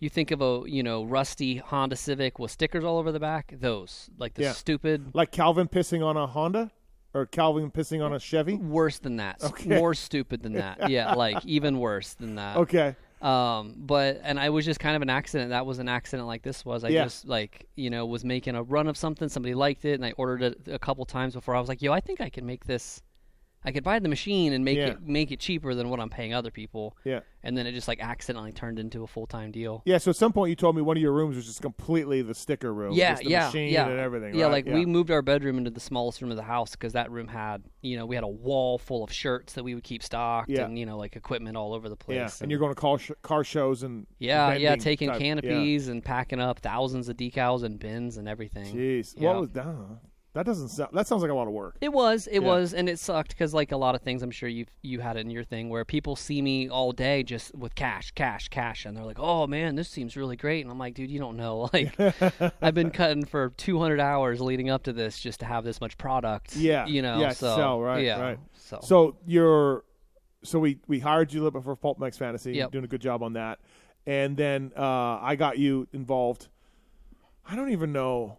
You think of a you know rusty Honda Civic with stickers all over the back. Those like the Yeah. stupid. Like Calvin pissing on a Honda, or Calvin pissing on a Chevy? Worse than that. Okay. More stupid than that. Yeah, like even worse than that. Okay. Um, but and I was just kind of an accident. That was an accident like this was. I Yeah. just like you know was making a run of something. Somebody liked it, and I ordered it a couple times before. I was like, yo, I think I can make this. I could buy the machine and make Yeah. it make it cheaper than what I'm paying other people. Yeah. And then it just like accidentally turned into a full time deal. Yeah, so at some point you told me one of your rooms was just completely the sticker room. Yeah, just the yeah, machine yeah, and everything. Yeah, right? like we moved our bedroom into the smallest room of the house because that room had, you know, we had a wall full of shirts that we would keep stocked Yeah. and you know like equipment all over the place. Yeah, and you're going to call sh- car shows and yeah, yeah, vending taking type- yeah. canopies and packing up thousands of decals and bins and everything. Jeez, Yeah. what was that? That doesn't sound. That sounds like a lot of work. It was, it Yeah. was, and it sucked because like a lot of things, I'm sure you you had it in your thing where people see me all day just with cash, cash, cash, and they're like, "Oh man, this seems really great," and I'm like, "Dude, you don't know. <laughs> Like, <laughs> I've been cutting for 200 hours leading up to this just to have this much product. Yeah, you know, yeah, so sell, right, yeah, right. So, So you're, so we we hired you a little bit for Pulp MX Fantasy. Yep. doing a good job on that, and then uh, I got you involved. I don't even know.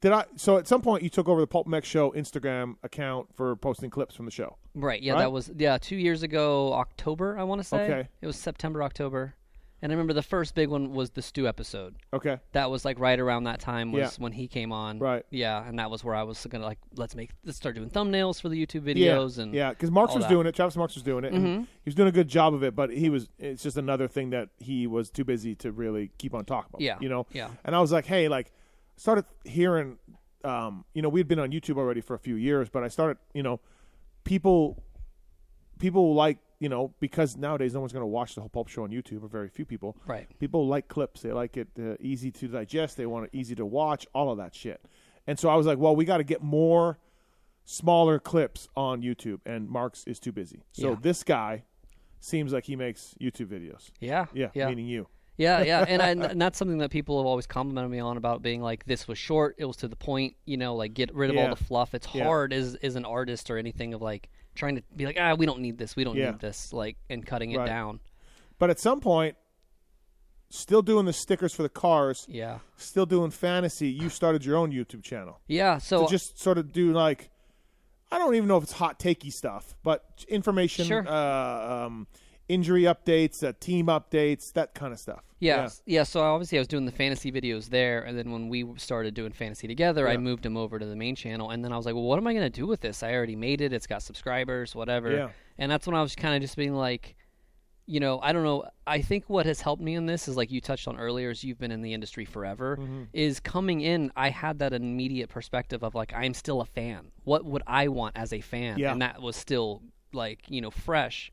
Did I? So at some point you took over the Pulp MX Show Instagram account for posting clips from the show. right, yeah, right? that was yeah two years ago, October, I want to say. Okay. it was September, October, and I remember the first big one was the Stu episode. Okay. that was like right around that time was Yeah. when he came on. Right. Yeah, and that was where I was gonna like let's make let's start doing thumbnails for the YouTube Yeah, videos and yeah, because Marks was that. Mm-hmm. doing it. Travis Marks was doing it. And he was doing a good job of it, but he was. It's just another thing that he was too busy to really keep on talking about. Yeah, you know. yeah. And I was like, hey, like, started hearing. Um, you know, we'd been on YouTube already for a few years, but I started, you know, people, people like, you know, because nowadays no one's going to watch the whole Pulp Show on YouTube, or very few people. Right. People like clips. They like it uh, easy to digest. They want it easy to watch. All of that shit. And so I was like, well, we got to get more smaller clips on YouTube, and Marks is too busy. So Yeah. this guy seems like he makes YouTube videos. yeah, Yeah, yeah, meaning you. Yeah, yeah. And, I, and that's something that people have always complimented me on about being like this was short, it was to the point. You know, like get rid of Yeah. all the fluff. It's Yeah. hard as as an artist or anything of like trying to be like ah we don't need this, we don't Yeah. need this, like and cutting it Right. down. But at some point, still doing the stickers for the cars, Yeah, still doing fantasy. You started your own YouTube channel yeah. So to just sort of do like, I don't even know if it's hot takey stuff, but information, Sure. uh, um, injury updates, uh, team updates, that kind of stuff. Yeah, yeah. So obviously, I was doing the fantasy videos there, and then when we started doing fantasy together, I moved him over to the main channel, and then I was like, "Well, what am I going to do with this? I already made it. It's got subscribers, whatever." Yeah. And that's when I was kind of just being like, you know, I don't know. I think what has helped me in this is like you touched on earlier, is you've been in the industry forever. Mm-hmm. Is coming in, I had that immediate perspective of like, I'm still a fan. What would I want as a fan? Yeah. And that was still like, you know, fresh.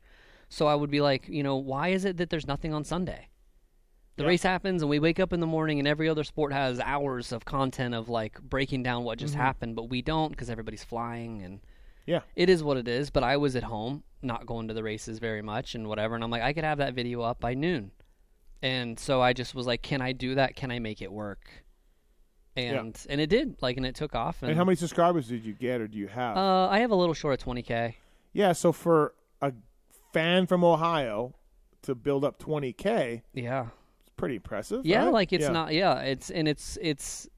So I would be like, you know, why is it that there's nothing on Sunday? The Yeah. race happens and we wake up in the morning and every other sport has hours of content of like breaking down what Mm-hmm. just happened, but we don't because everybody's flying and Yeah. it is what it is. But I was at home, not going to the races very much and whatever, and I'm like, I could have that video up by noon. And so I just was like, can I do that? Can I make it work? And and it did, like, and it took off. And, And how many subscribers did you get or do you have? Uh, I have a little short of 20k. yeah, so for a fan from Ohio to build up 20K, Yeah. it's pretty impressive. Yeah, right? like it's Yeah. not. Yeah, it's and it's it's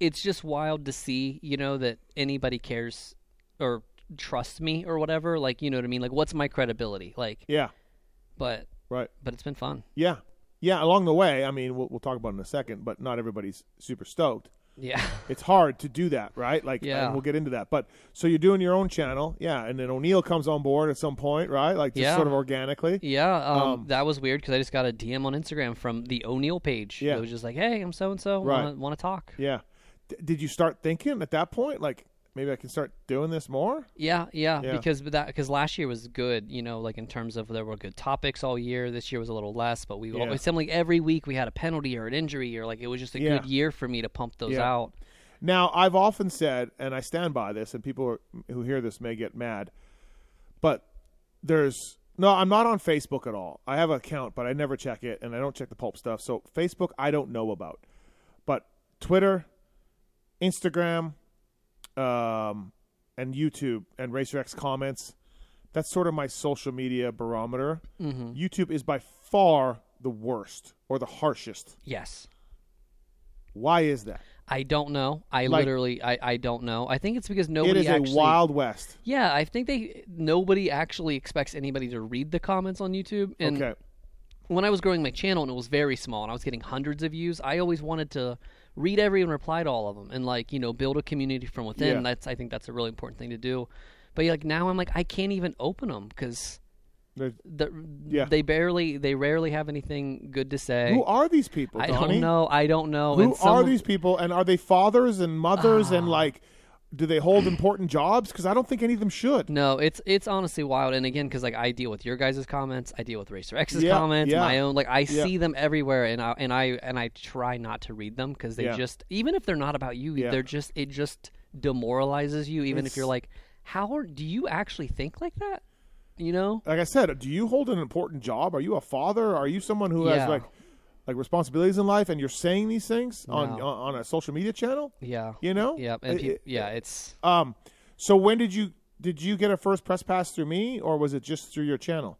it's just wild to see. You know that anybody cares or trusts me or whatever. Like you know what I mean. Like what's my credibility? Like, Yeah, but right. but it's been fun. Yeah. Yeah, along the way, I mean, we'll, we'll talk about it in a second, but not everybody's super stoked. Yeah. <laughs> It's hard to do that, right? Like, Yeah. and we'll get into that. But so you're doing your own channel, yeah, and then O'Neill comes on board at some point, right? Like, just Yeah. sort of organically. Yeah, um, Um, that was weird because I just got a DM on Instagram from the O'Neill page. Yeah. it was just like, "Hey, I'm so and so. Right. Want to talk?" Yeah. D- did you start thinking at that point, like, maybe I can start doing this more? Yeah, yeah, Yeah. because that because last year was good, you know, like in terms of there were good topics all year. This year was a little less, but we Yeah. always seemed like every week we had a penalty or an injury or like it was just a Yeah. good year for me to pump those out. Now, I've often said, and I stand by this, and people are, who hear this may get mad, but there's no, I'm not on Facebook at all. I have an account, but I never check it, and I don't check the pulp stuff. So Facebook, I don't know about, but Twitter, Instagram, um, and YouTube and RacerX comments. That's sort of my social media barometer. Mm-hmm. YouTube is by far the worst or the harshest. Yes. Why is that? I don't know. I Like- literally, I, I don't know. I think it's because nobody is actually. a wild west. Yeah, I think they nobody actually expects anybody to read the comments on YouTube, and okay. when I was growing my channel and it was very small and I was getting hundreds of views, I always wanted to read every and reply to all of them and like you know build a community from within. Yeah. That's I think that's a really important thing to do. But like now I'm like I can't even open them because the, Yeah. they barely they rarely have anything good to say. Who are these people? I don't know. I don't know. Who are these people, and are they fathers and mothers, and Ah. like, do they hold important jobs? Because I don't think any of them should. No, it's it's honestly wild. And again, because like I deal with your guys' comments, I deal with Racer X's Yeah, comments, yeah. my own. Like I Yeah. see them everywhere, and I and I and I try not to read them because they just even if they're not about you, they're just it just demoralizes you. Even It's- if you're like, how are, do you actually think like that? You know? Like I said, do you hold an important job? Are you a father? Are you someone who has like, like responsibilities in life, and you're saying these things on No. on a social media channel? Yeah. You know? Yeah. And peop it- yeah, it's Um. So when did you did you get a first press pass through me, or was it just through your channel?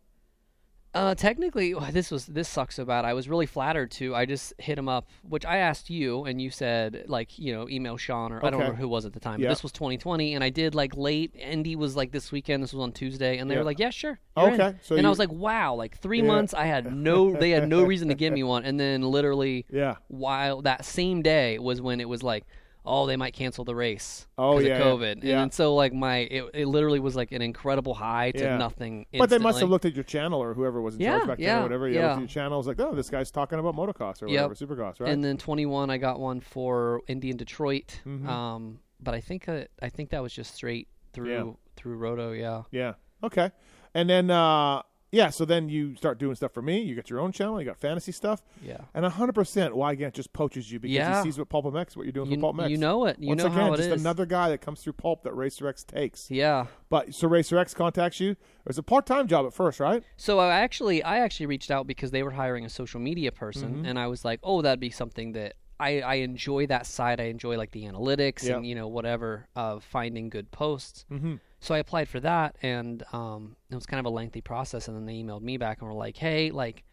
Uh, technically, <laughs> this was this sucks so bad. I was really flattered to. I just hit him up, which I asked you, and you said like you know email Sean or I don't Okay. know who it was at the time. Yeah. But this was 2020, and I did like late. Andy was like this weekend. This was on Tuesday, and they Yeah. were like, yeah, sure. you're in." Okay, so and you- I was like, wow, like three months. I had no. They had no reason to give me <laughs> one, and then literally, Yeah. while that same day was when it was like. Oh, they might cancel the race Oh, because yeah, of COVID, yeah. and so like my it, it literally was like an incredible high to Yeah. nothing. But they must have looked at your channel or whoever was in Yeah, charge back then yeah, or whatever. You yeah. looked at your channel, was like, oh, this guy's talking about motocross or Yep. whatever, supercross, right? And then 21, I got one for Indy and Detroit. Mm-hmm. Um, but I think uh, I think that was just straight through through Roto. Yeah. yeah. Okay. And then, uh, yeah, so then you start doing stuff for me. You got your own channel. You got fantasy stuff. Yeah. And 100% Weigandt just poaches you because Yeah. he sees what Pulp MX, what you're doing You, for Pulp MX. you know it. You Once know again, how it just is. another guy that comes through Pulp that Racer X takes. Yeah. But so Racer X contacts you. It was a part time job at first, right? So I actually I actually reached out because they were hiring a social media person, Mm-hmm. and I was like, oh, that'd be something that. I, I enjoy that side. I enjoy like the analytics and you know whatever of finding good posts. Mm-hmm. So I applied for that, and um, it was kind of a lengthy process. And then they emailed me back and were like, "Hey, like,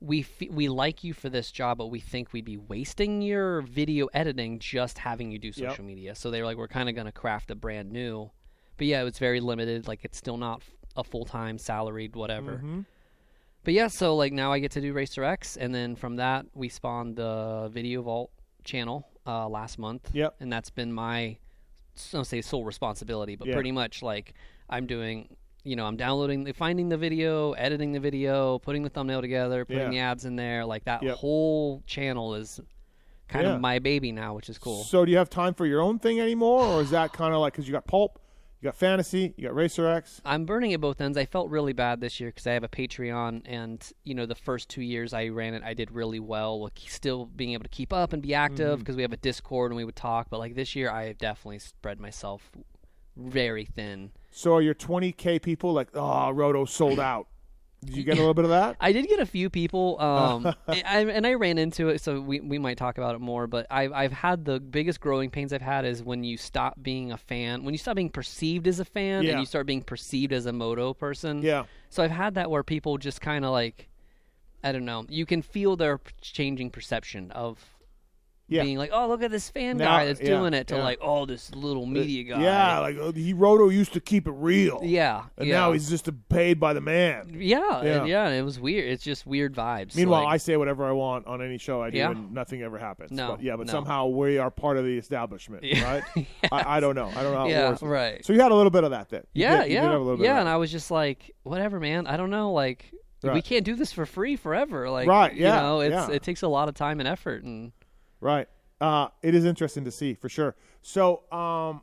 we f- we like you for this job, but we think we'd be wasting your video editing just having you do social media." So they were like, "We're kind of going to craft a brand new." But yeah, it's very limited. Like, it's still not f- a full time salaried whatever. Mm-hmm. But yeah, so like now I get to do Racer X, and then from that we spawned the Video Vault channel uh, last month. Yep. And that's been my, don't say sole responsibility, but Yeah. pretty much like I'm doing. You know, I'm downloading, the, finding the video, editing the video, putting the thumbnail together, putting Yeah. the ads in there. Like that Yep. whole channel is kind Yeah. of my baby now, which is cool. So do you have time for your own thing anymore, or is that kind of like because you got Pulp, you got fantasy, you got Racer X? I'm burning at both ends. I felt really bad this year because I have a Patreon, and you know the first two years I ran it, I did really well, with still being able to keep up and be active mm-hmm. because we have a Discord and we would talk. But like this year, I have definitely spread myself very thin. So are your 20k people like, oh, Roto sold out? Did you get a little bit of that? <laughs> I did get a few people, um, <laughs> and, I, and I ran into it, so we we might talk about it more. But I've I've had the biggest growing pains I've had is when you stop being a fan, when you stop being perceived as a fan, Yeah. and you start being perceived as a moto person. Yeah. So I've had that where people just kind of like, I don't know, you can feel their changing perception of Yeah. being like, oh, look at this fan Now- guy that's yeah, doing it, to yeah. like, oh, this little media guy. Yeah, like uh, he Roto used to keep it real. yeah, And yeah. now he's just paid by the man. yeah, Yeah. and yeah, it was weird. It's just weird vibes. Meanwhile, I say whatever I want on any show I do, Yeah. and nothing ever happens. No, but, yeah, but no. somehow we are part of the establishment, Yeah. right? <laughs> I, I don't know. I don't know how Yeah, it works. right. So you had a little bit of that then. You yeah, did- you yeah, did have a little bit yeah. of And that. I was just like, whatever, man. I don't know, like. We Right. can't do this for free forever. Like, Right, yeah, you know, it's yeah. it takes a lot of time and effort, and Right. Uh, it is interesting to see for sure. So, um,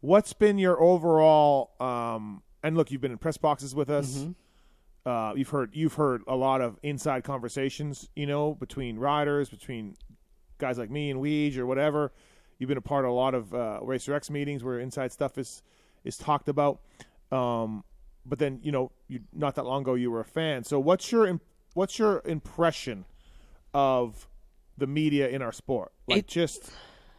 what's been your overall? Um, and look, you've been in press boxes with us. Mm-hmm. Uh, you've heard you've heard a lot of inside conversations, you know, between riders, between guys like me and Weege or whatever. You've been a part of a lot of uh, Racer X meetings where inside stuff is is talked about. Um, but then you know, you not that long ago you were a fan. So what's your what's your impression of the media in our sport? Like It- just,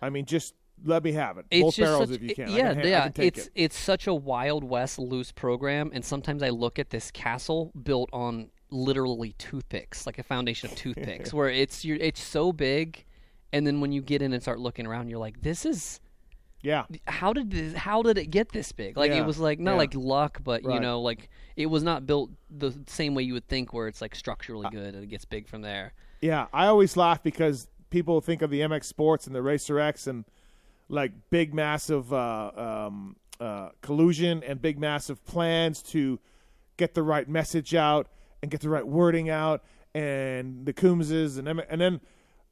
I mean, just let me have it. it's Both barrels such, if you it- can. I Yeah, can yeah. it's it. it's such a wild west loose program, and sometimes I look at this castle built on literally toothpicks, like a foundation of toothpicks, <laughs> where it's you're, it's so big, and then when you get in and start looking around, you're like, this is Yeah. how did this, how did it get this big? Like Yeah, it was like not yeah. like luck, but you know, like it was not built the same way you would think, where it's like structurally uh, good and it gets big from there. Yeah, I always laugh because people think of the MX Sports and the Racer X and like big, massive uh, um, uh, collusion and big, massive plans to get the right message out and get the right wording out and the Coombses and M- and then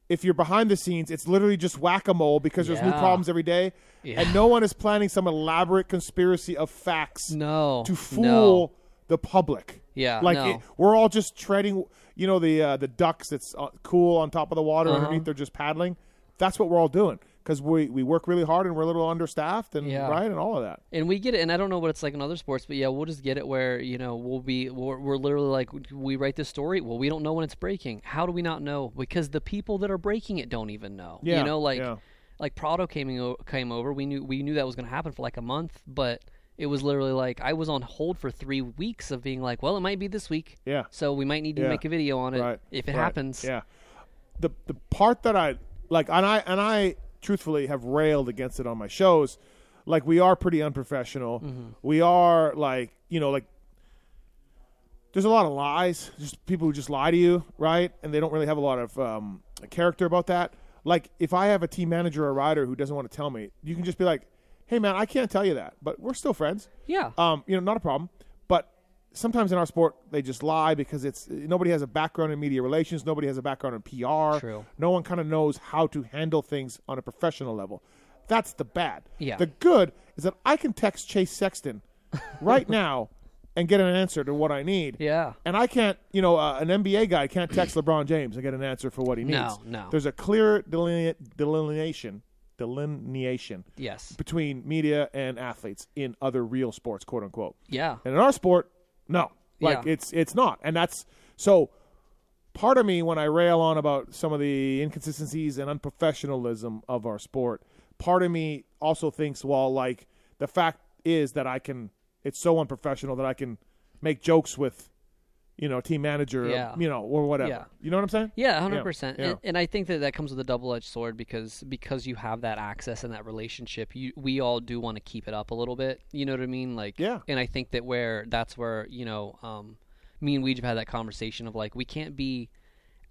if you're behind the scenes, it's literally just whack a mole because there's new problems every day, Yeah. and no one is planning some elaborate conspiracy of facts No, to fool no. The public. Yeah, like no. it, we're all just treading. You know the uh, the ducks that's uh, cool on top of the water Uh-huh. underneath. They're just paddling. That's what we're all doing because we we work really hard and we're a little understaffed and Yeah. right and all of that. And we get it, and I don't know what it's like in other sports, but yeah, we'll just get it where you know we'll be we're, we're literally like we write this story. Well, we don't know when it's breaking. How do we not know? Because the people that are breaking it don't even know. Yeah, you know, like yeah. like Prado came came over. We knew we knew that was going to happen for like a month, but it was literally like I was on hold for three weeks of being like, well, it might be this week. Yeah. So we might need to Yeah. make a video on it right. if it right, happens. Yeah. The the part that I like and I and I truthfully have railed against it on my shows. Like we are pretty unprofessional. Mm-hmm. We are like you know like there's a lot of lies. Just people who just lie to you, right? And they don't really have a lot of um, character about that. Like if I have a team manager or a rider who doesn't want to tell me, you can just be like, "Hey, man, I can't tell you that, but we're still friends." Yeah. Um, you know, not a problem. But sometimes in our sport, they just lie because it's nobody has a background in media relations, nobody has a background in PR. True. No one kind of knows how to handle things on a professional level. That's the bad. Yeah. The good is that I can text Chase Sexton <laughs> right now and get an answer to what I need. Yeah. And I can't, you know, uh, an NBA guy can't text LeBron James and get an answer for what he needs. No, no. There's a clear deline- delineation, delineation Yes. between media and athletes in other real sports, quote unquote. Yeah. And in our sport, no, like Yeah. it's it's not, and that's so. Part of me, when I rail on about some of the inconsistencies and unprofessionalism of our sport, part of me also thinks, well, like the fact is that I can. It's so unprofessional that I can make jokes with, you know, team manager, Yeah. you know, or whatever. Yeah. You know what I'm saying? Yeah, hundred percent. yeah. And, and I think that that comes with a double-edged sword because because you have that access and that relationship, you we all do want to keep it up a little bit. You know what I mean? Like, Yeah. And I think that where that's where you know, um, me and Weege have had that conversation of like we can't be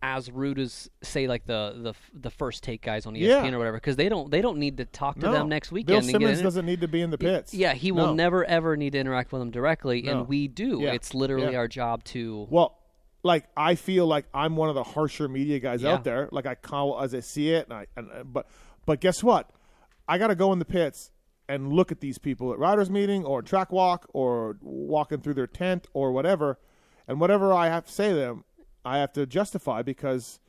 as rude as say like the the the first take guys on ESPN Yeah. or whatever because they don't they don't need to talk to No. them next weekend. Bill and get Simmons doesn't need to be in the pits. Yeah, he No. will never ever need to interact with them directly, No. and we do. Yeah. It's literally Yeah. our job to. Well, like I feel like I'm one of the harsher media guys out there. Like I call as I see it, and I and uh, but but guess what? I got to go in the pits and look at these people at riders meeting or track walk or walking through their tent or whatever, and whatever I have to say to them, I have to justify because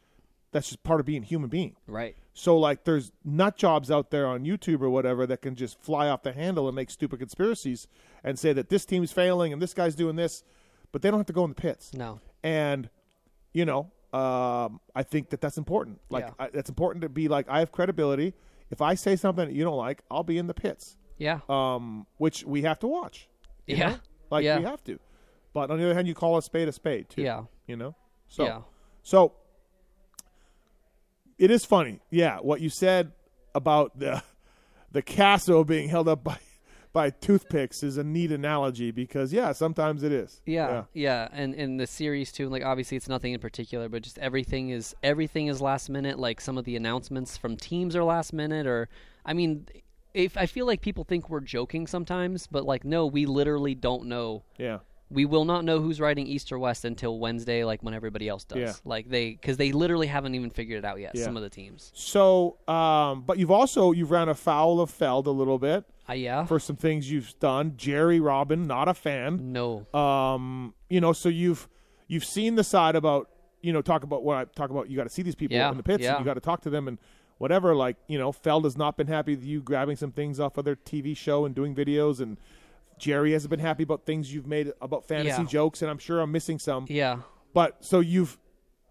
that's just part of being a human being. Right. So like there's nut jobs out there on YouTube or whatever that can just fly off the handle and make stupid conspiracies and say that this team's failing and this guy's doing this, but they don't have to go in the pits No. and you know um, i think that that's important like Yeah. I, that's important to be like i have credibility if i say something that you don't like i'll be in the pits Yeah. um, which we have to watch Yeah. know? like Yeah. we have to but on the other hand you call a spade a spade too Yeah. you know so Yeah. so it is funny yeah what you said about the <laughs> the casso being held up by <laughs> by toothpicks is a neat analogy because yeah sometimes it is Yeah, yeah, and in the series too. Like obviously, it's nothing in particular, but just everything is everything is last minute. Like some of the announcements from teams are last minute, or I mean, if I feel like people think we're joking sometimes, but like no, we literally don't know. yeah We will not know who's riding east or west until Wednesday, like when everybody else does. Yeah. Like they, because they literally haven't even figured it out yet. Yeah. Some of the teams. So, um, but you've also you've ran afoul of Feld a little bit Uh, yeah. for some things you've done. Jerry Robin, not a fan. no. Um, you know, so you've you've seen the side about you know talk about what I talk about. You got to see these people Yeah, in the pits, yeah. and you got to talk to them and whatever. Like you know, Feld has not been happy with you grabbing some things off of their TV show and doing videos, and Jerry hasn't been happy about things you've made about fantasy Yeah. jokes, and I'm sure I'm missing some. yeah. But so you've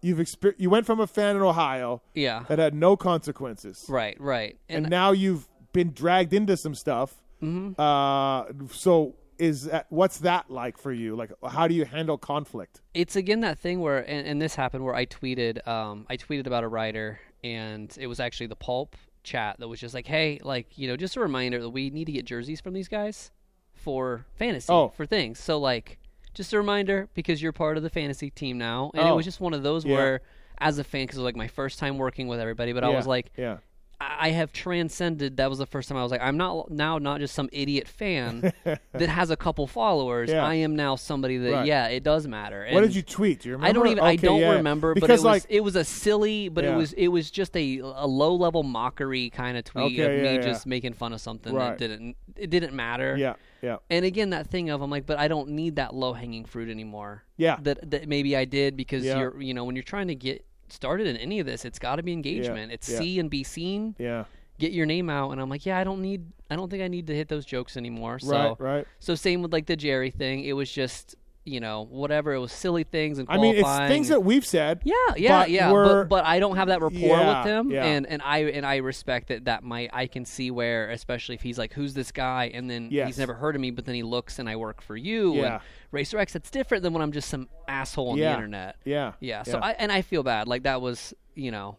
you've exper- you went from a fan in Ohio Yeah. that had no consequences Right. Right. and, now you've been dragged into some stuff. Mm-hmm. Uh, so is that, what's that like for you? Like, how do you handle conflict? it's again that thing where and, and this happened where I tweeted um, I tweeted about a writer and it was actually the pulp chat that was just like, hey, like you know, just a reminder that we need to get jerseys from these guys for fantasy Oh. for things. So like, just a reminder because you're part of the fantasy team now, and it Oh. was just one of those Yeah. where. As a fan, because it was like my first time working with everybody, but I was like, yeah. I have transcended. That was the first time I was like, I'm not now not just some idiot fan <laughs> that has a couple followers. Yeah. I am now somebody that Right. yeah, it does matter. What did you tweet? Do you remember? I don't even. I don't yeah. remember, but because it was like it was a silly, but Yeah. it was it was just a a low level mockery kind of tweet Okay, of me just making fun of something Right. that didn't it didn't matter. yeah, yeah, And again, that thing of I'm like, but I don't need that low hanging fruit anymore. Yeah. That that maybe I did because you're you know when you're trying to get started in any of this, it's got to be engagement. It's yeah. see and be seen yeah. get your name out and I'm like, yeah, I don't need I don't think I need to hit those jokes anymore. So Right, right. so same with like the Jerry thing. It was just, you know, whatever. It was silly things and I mean, it's things that we've said. yeah, yeah, but yeah. But but I don't have that rapport Yeah, with him, yeah. and and I and I respect that. That might I can see where, especially if he's like, "Who's this guy?" and then Yes. he's never heard of me, but then he looks and I work for you. Yeah. And Racer X, it's different than when I'm just some asshole on Yeah. the internet. Yeah, Yeah. So I and I feel bad. Like that was, you know,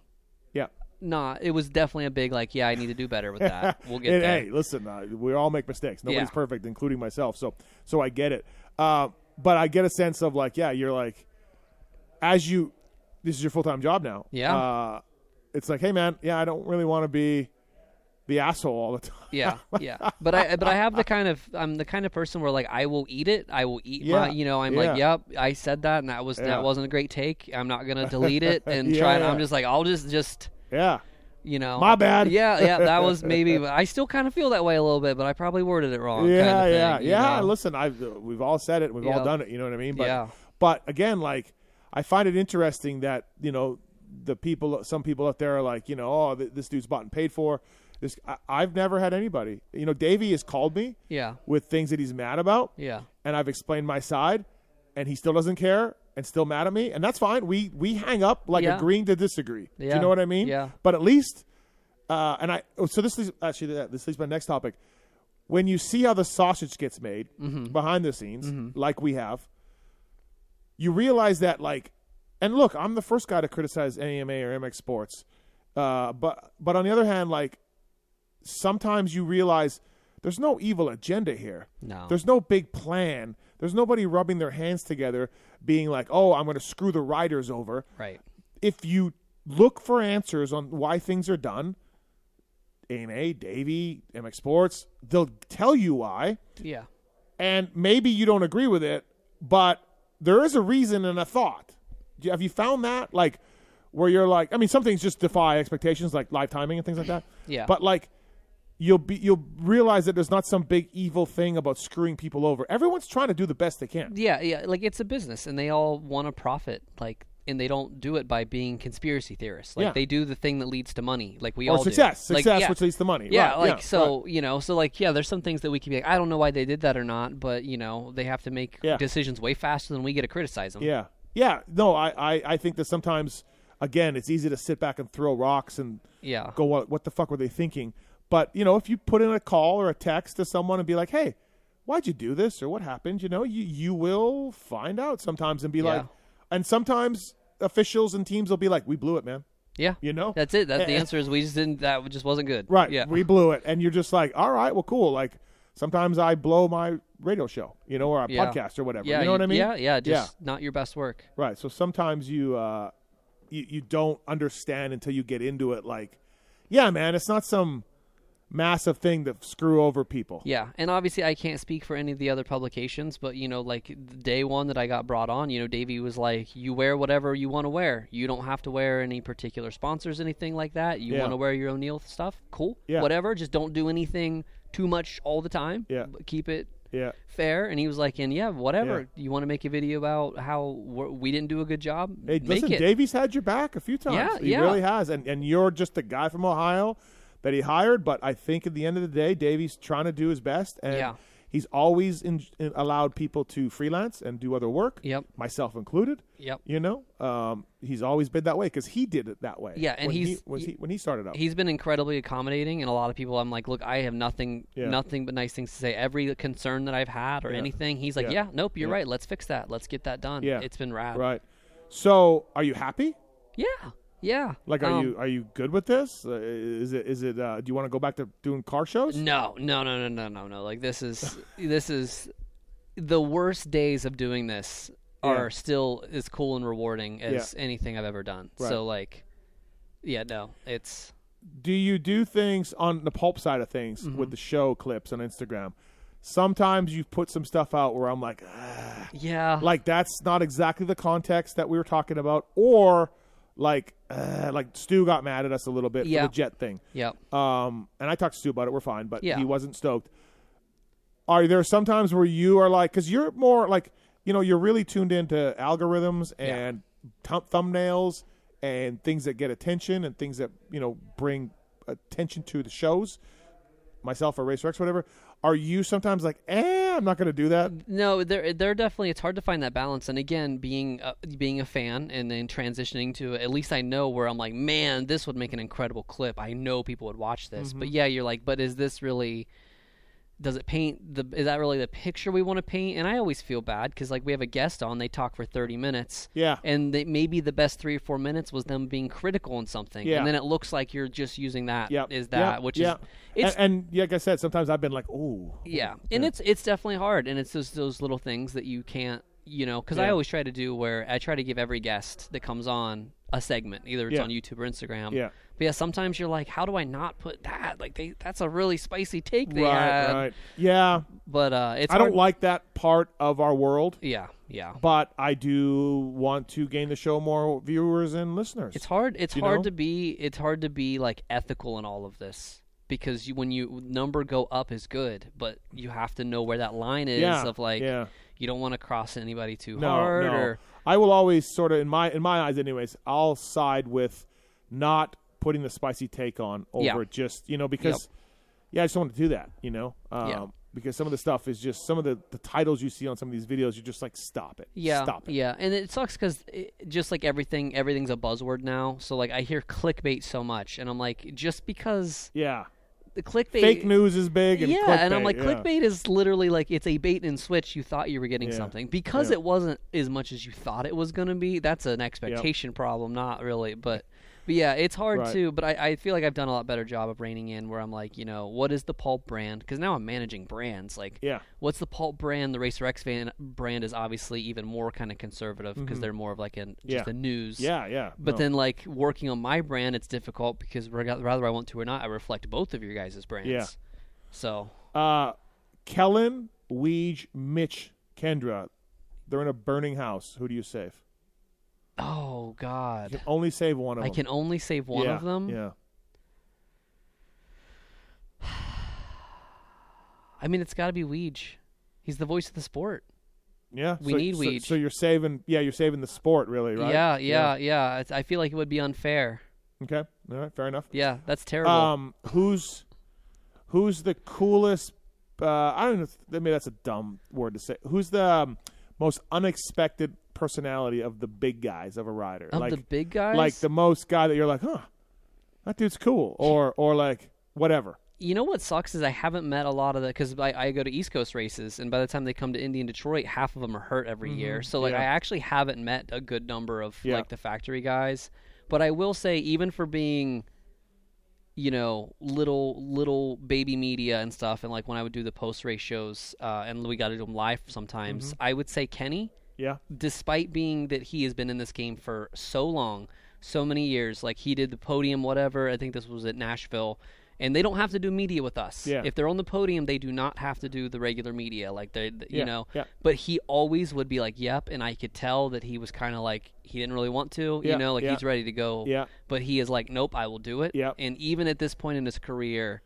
yeah. not. It was definitely a big like, yeah, I need to do better with that. <laughs> We'll get And, there. Hey, listen, uh, we all make mistakes. Nobody's Yeah. perfect, including myself. So, so I get it. Uh, but I get a sense of like, yeah, you're like, as you, this is your full time job now. Yeah. Uh, it's like, hey, man, yeah, I don't really want to be the asshole all the time. Yeah, <laughs> yeah. But I but I have the kind of I'm the kind of person where like I will eat it. I will eat Yeah, my you know, I'm yeah. like, Yep, I said that and that was Yeah. that wasn't a great take. I'm not gonna <laughs> delete it and try and yeah. I'm just like I'll just just Yeah. you know My bad. Yeah, yeah, that was <laughs> maybe I still kind of feel that way a little bit, but I probably worded it wrong. yeah, kind of yeah, thing, you yeah. know? Listen, I've we've all said it. We've all done it. You know what I mean? But Yeah. but again, like I find it interesting that you know the people, some people out there are like, you know, oh, this dude's bought and paid for. This I, I've never had anybody. You know, Davey has called me Yeah. with things that he's mad about, Yeah. and I've explained my side, and he still doesn't care and still mad at me, and that's fine. We we hang up like Yeah. agreeing to disagree. Do you know what I mean? Yeah. But at least, uh, and I oh, so this is actually this leads to my next topic. When you see how the sausage gets made Mm-hmm. behind the scenes, like we have, you realize that like, and look, I'm the first guy to criticize AMA or MX Sports, uh, but but on the other hand, like sometimes you realize there's no evil agenda here. No. There's no big plan. There's nobody rubbing their hands together, being like, "Oh, I'm going to screw the riders over." Right. If you look for answers on why things are done, AMA, Davey, MX Sports, they'll tell you why, Yeah. and maybe you don't agree with it, but there is a reason and a thought. Have you found that? Like, where you're like, I mean, some things just defy expectations, like live timing and things like that. <laughs> Yeah. But like, you'll be you'll realize that there's not some big evil thing about screwing people over. Everyone's trying to do the best they can. Yeah, yeah, like it's a business and they all want to profit, like and they don't do it by being conspiracy theorists. Like Yeah. they do the thing that leads to money, like we Or all do. success, Like, success, yeah. which leads to money. Yeah, Right, like yeah, so, you know, so like yeah, there's some things that we can be like, I don't know why they did that or not, but you know, they have to make decisions way faster than we get to criticize them. Yeah, yeah. No, I, I, I think that sometimes, again, it's easy to sit back and throw rocks and Yeah. go, what, what the fuck were they thinking? But you know, if you put in a call or a text to someone and be like, hey, why'd you do this or what happened? You know, you you will find out sometimes and be like, and sometimes officials and teams will be like, we blew it, man. Yeah. You know, That's it. That the answer is we just didn't that just wasn't good. Right. Yeah. We blew it. And you're just like, all right, well, cool. Like sometimes I blow my radio show, you know, or a Yeah. podcast or whatever. yeah, you know what I mean? Yeah, yeah, just not your best work. Right. So sometimes you, uh, you, you don't understand until you get into it. Like, yeah, man, it's not some massive thing that screw over people. Yeah, and obviously I can't speak for any of the other publications, but you know, like the day one that I got brought on, you know, Davey was like, "You wear whatever you want to wear. You don't have to wear any particular sponsors, anything like that. You Yeah. want to wear your O'Neill stuff, cool, Yeah. whatever. Just don't do anything too much all the time. Yeah. but keep it Yeah. fair." And he was like, "And yeah, whatever. You want to make a video about how we didn't do a good job? Hey, make listen, it." Davey's had your back a few times. Yeah, he yeah. really has. And and you're just a guy from Ohio that he hired. But I think at the end of the day, Davey's trying to do his best, and Yeah. he's always in, in- allowed people to freelance and do other work. Yep. myself included. Yep. You know, um, he's always been that way because he did it that way. Yeah, and when he, he's- was he when he started out. he's been incredibly accommodating and a lot of people i'm like look i have nothing Yeah. nothing but nice things to say every concern that i've had or Yeah. anything he's like Yeah. yeah, nope you're right let's fix that let's get that done Yeah. it's been rad Right. So, are you happy? yeah Yeah. Like, are um, you are you good with this? Uh, is it is it? Uh, do you want to go back to doing car shows? No, no, no, no, no, no, no. Like this is this is the worst days of doing this are Yeah. still as cool and rewarding as anything I've ever done. Right. So like, yeah, no, it's do you do things on the pulp side of things Mm-hmm. with the show clips on Instagram? Sometimes you put some stuff out where I'm like, ah, yeah, like that's not exactly the context that we were talking about, or like, uh, like Stu got mad at us a little bit Yeah. for the jet thing. yeah. Um, and I talked to Stu about it. We're fine, but Yeah. he wasn't stoked. Are there sometimes where you are like, because you're more like, you know, you're really tuned into algorithms and thumb thumbnails and things that get attention and things that you know bring attention to the shows, myself or Racer X, whatever. Are you sometimes like, eh, I'm not going to do that? No, there, there definitely. It's hard to find that balance. And again, being uh, being a fan and then transitioning to at least I know where I'm like, man, this would make an incredible clip. I know people would watch this. But yeah, you're like, but is this really? Does it paint the? Is that really the picture we want to paint? And I always feel bad because like we have a guest on, they talk for 30 minutes. Yeah. And they, maybe the best three or four minutes was them being critical on something. Yeah. And then it looks like you're just using that. Yep. Is that Yep. which yeah. is it's and, and like I said, sometimes I've been like, oh, yeah, and it's it's definitely hard, and it's those those little things that you can't, you know, because I always try to do where I try to give every guest that comes on a segment, either it's Yeah. on YouTube or Instagram. Yeah. But yeah, sometimes you're like, how do I not put that? Like they, that's a really spicy take they right, had. right, yeah. But uh, it's I don't like that part of our world. Yeah, yeah. but I do want to gain the show more viewers and listeners. It's hard. It's You hard know? to be. It's hard to be like ethical in all of this because you, when you number go up is good, but you have to know where that line is yeah, of like yeah. You don't want to cross anybody too No, hard no. or I will always sort of in my in my eyes, anyways. I'll side with not putting the spicy take on over Yeah. just you know because yeah, I just don't want to do that. You know, um, Yeah. because some of the stuff is just some of the the titles you see on some of these videos. You're just like, stop it, Yeah, stop it. yeah, and it sucks because just like everything, everything's a buzzword now. So like I hear clickbait so much, and I'm like, just because yeah. The clickbait, Fake news is big, and yeah, and I'm like, yeah. clickbait is literally like it's a bait and switch. You thought you were getting Yeah. something because Yeah. it wasn't as much as you thought it was going to be. That's an expectation problem, not really, but. But yeah, it's hard Right. to. But I, I feel like I've done a lot better job of reining in where I'm like, you know, what is the pulp brand? Because now I'm managing brands. Like, Yeah. what's the pulp brand? The Racer X van brand is obviously even more kind of conservative because they're more of like an just Mm-hmm. Yeah. a news. Yeah, yeah. But no. then like working on my brand, it's difficult because rather I want to or not, I reflect both of your guys' brands. Yeah. So uh, Kellen, Weege, Mitch, Kendra, they're in a burning house. Who do you save? Oh You god, can only save one of them. I them. can only save one yeah, of them. Yeah. <sighs> I mean, it's got to be Weege. He's the voice of the sport. Yeah, We so, need so, Weege. So you're saving, yeah, you're saving the sport, really, right? Yeah, yeah, yeah. It's- I feel like it would be unfair. Okay, all right, fair enough. Yeah, that's terrible. Um, who's who's the coolest? Uh, I don't know. Maybe that's a dumb word to say. Who's the um, most unexpected personality of the big guys of a rider? of like, the big guys, like the most guy that you're like, huh, that dude's cool, <laughs> or or like whatever. You know what sucks is I haven't met a lot of the because I, I go to East Coast races, and by the time they come to Indy and Detroit, half of them are hurt every year. So like Mm-hmm. Yeah. I actually haven't met a good number of Yeah. like the factory guys. But I will say, even for being, you know, little little baby media and stuff, and like when I would do the post race shows, uh, and we got to do them live sometimes, Mm-hmm. I would say Kenny Yeah, despite being that he has been in this game for so long, so many years, like he did the podium, whatever. I think this was at Nashville, and they don't have to do media with us. Yeah. If they're on the podium, they do not have to do the regular media, like they, you Yeah, know. yeah. But he always would be like, "Yep," and I could tell that he was kind of like he didn't really want to, Yeah, you know, like he's ready to go. Yeah. But he is like, "Nope, I will do it." Yeah. And even at this point in his career,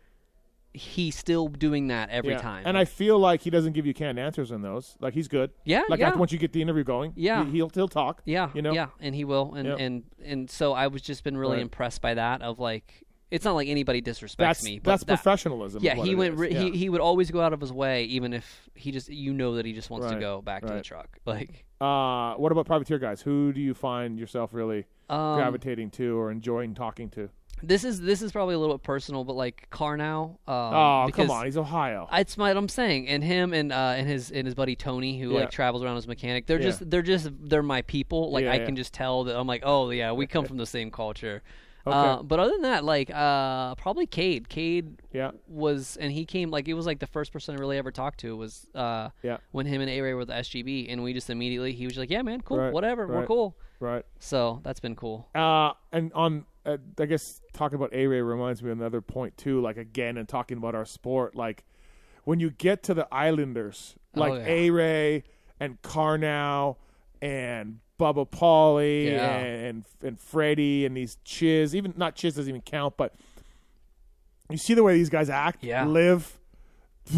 he's still doing that every yeah. time. And I feel like he doesn't give you canned answers in those. Like he's good. Yeah, Like yeah. after once you get the interview going, Yeah. he, he'll he'll talk. Yeah, you know. yeah, and he will, and Yep. and and so I was just been really Right. impressed by that. Of like, it's not like anybody disrespects That's me, but that's that- professionalism. Yeah, he went. Re- yeah. He he would always go out of his way, even if he just you know that he just wants to go back to the truck. <laughs> Like, Uh, what about privateer guys? Who do you find yourself really um, gravitating to or enjoying talking to? This is this is probably a little bit personal, but like Carnow. Um, Oh, come on, he's Ohio. That's what I'm saying, and him and uh, and his and his buddy Tony, who Yeah. like travels around as a mechanic. They're Yeah. just they're just they're my people. Like Yeah, I can just tell that I'm like, oh yeah, we come from the same culture. <laughs> Okay. Uh, but other than that, like uh, probably Cade. Cade Yeah. was, and he came like it was like the first person I really ever talked to was uh, Yeah. when him and A Ray were the SGB, and we just immediately he was like, yeah, man, cool, Right, whatever, we're cool. right. So that's been cool. Uh, and on, uh, I guess talking about A Ray reminds me of another point too. Like again, and talking about our sport, like when you get to the Islanders, like Oh, yeah. A Ray and Carnow and Bubba Pauli Yeah. and and Freddie and these Chiz, even not Chiz doesn't even count, but you see the way these guys act, Yeah. live. <laughs>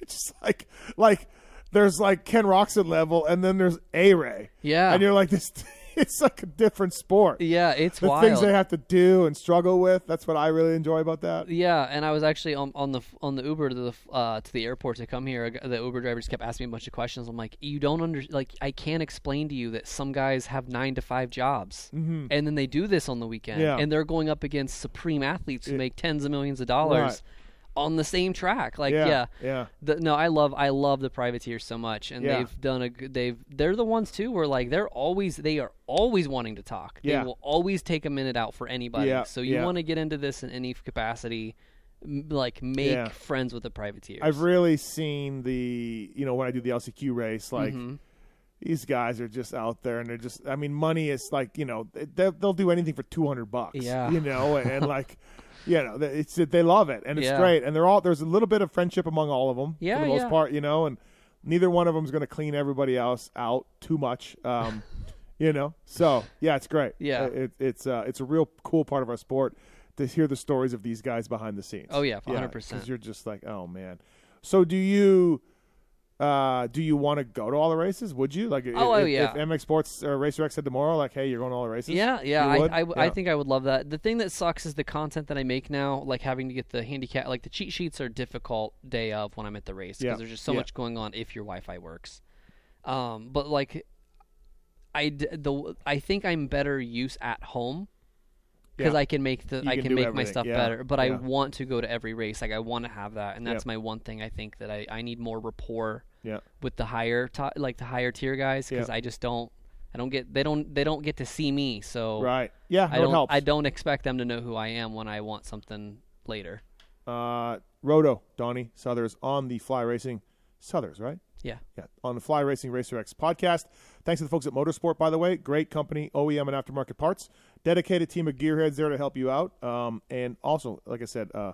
it's just like like there's like Ken Roczen level, and then there's A Ray, Yeah, and you're like this. <laughs> It's like a different sport yeah, it's the wild. things they have to do and struggle with. That's what I really enjoy about that. Yeah, and I was actually on, on the on the Uber to the uh, to the airport to come here. The Uber driver just kept asking me a bunch of questions. I'm like, you don't under like I can't explain to you that some guys have nine to five jobs, mm-hmm. and then they do this on the weekend, Yeah. and they're going up against supreme athletes who make tens of millions of dollars Right. On the same track. Like, Yeah, yeah, yeah. The, no, I love I love the privateers so much, and Yeah. they've done a good. They've they're the ones too where like they're always they are always wanting to talk. Yeah. They will always take a minute out for anybody. Yeah, So you yeah. want to get into this in any capacity, like make friends with the privateers. I've really seen the you know when I do the LCQ race, like Mm-hmm. these guys are just out there and they're just. I mean, money is like you know they, they'll do anything for two hundred bucks. Yeah. you know, and like. <laughs> You know, it's they love it and it's Yeah. great, and they're all there's a little bit of friendship among all of them Yeah, for the most yeah. part, you know, and neither one of them is going to clean everybody else out too much, um, <laughs> you know. So yeah, it's great. Yeah. It, it's uh, it's a real cool part of our sport to hear the stories of these guys behind the scenes. Oh, yeah, Yeah, 100%. Because you're just like, oh man. So do you uh do you want to go to all the races? Would you like? Oh, if, oh, yeah. If MX Sports or Racer X said tomorrow, like, hey, you're going to all the races. Yeah, yeah, I? I, w- I Yeah. think I would love that. The thing that sucks is the content that I make now, like having to get the handicap, like the cheat sheets are difficult day of when I'm at the race because Yeah, there's just so yeah. much going on if your Wi-Fi works. Um, but like, I d- the I think I'm better use at home because Yeah. I can make the I can make my stuff yeah, better. But I want to go to every race. Like I want to have that, and that's my one thing I think that I I need more rapport Yeah. with the higher to- like the higher tier guys because Yeah. I just don't. I don't get they don't they don't get to see me so Right. Yeah. I don't. I don't expect them to know who I am when I want something later. Uh, Roto Donnie Southers on the Fly Racing Southers, right? Yeah. Yeah, on the Fly Racing Racer X podcast. Thanks to the folks at MotoSport, by the way. Great company, OEM and aftermarket parts. Dedicated team of gearheads there to help you out. Um, and also, like I said, uh,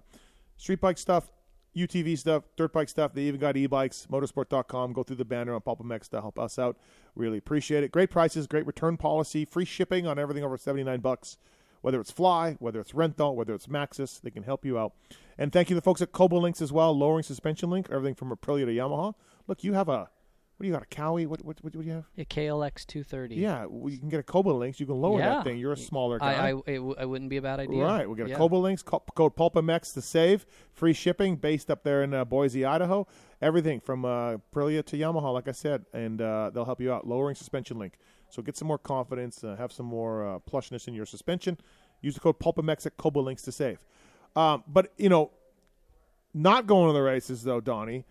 street bike stuff, UTV stuff, dirt bike stuff. They even got e-bikes. MotoSport.com. Go through the banner on PulpMX to help us out. Really appreciate it. Great prices, great return policy, free shipping on everything over 79 bucks. Whether it's Fly, whether it's Renthal, whether it's Maxxis, they can help you out. And thank you to the folks at Kouba Links as well, lowering suspension link, everything from Aprilia to Yamaha. Look, you have a what do you got? A Kawi? What what what, do you have? A KLX 230. Yeah, well, you can get a Kouba Links. You can lower Yeah. that thing. You're a smaller I guy. I, it, w- it wouldn't be a bad idea. Right, we got a yeah. Kouba Links co- code PulpMX to save free shipping based up there in uh, Boise, Idaho. Everything from uh, Aprilia to Yamaha, like I said, and uh, they'll help you out. Lowering suspension link, so get some more confidence, uh, have some more uh, plushness in your suspension. Use the code PulpMX at Kouba Links to save. Um, but you know, not going to the races though, Donnie.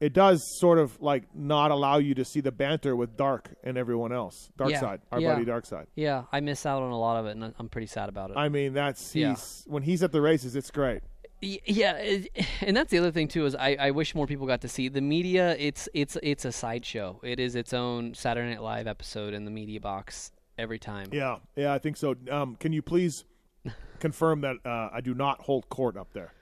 It does sort of like not allow you to see the banter with Dark and everyone else. Dark Yeah, Side, our yeah. buddy Dark Side. Yeah, I miss out on a lot of it, and I'm pretty sad about it. I mean, that's he's Yeah. when he's at the races, it's great. Yeah, <laughs> and that's the other thing too is I, I wish more people got to see the media. It's it's it's a sideshow. It is its own Saturday Night Live episode in the media box every time. Yeah, yeah, I think so. Um, can you please <laughs> confirm that uh, I do not hold court up there?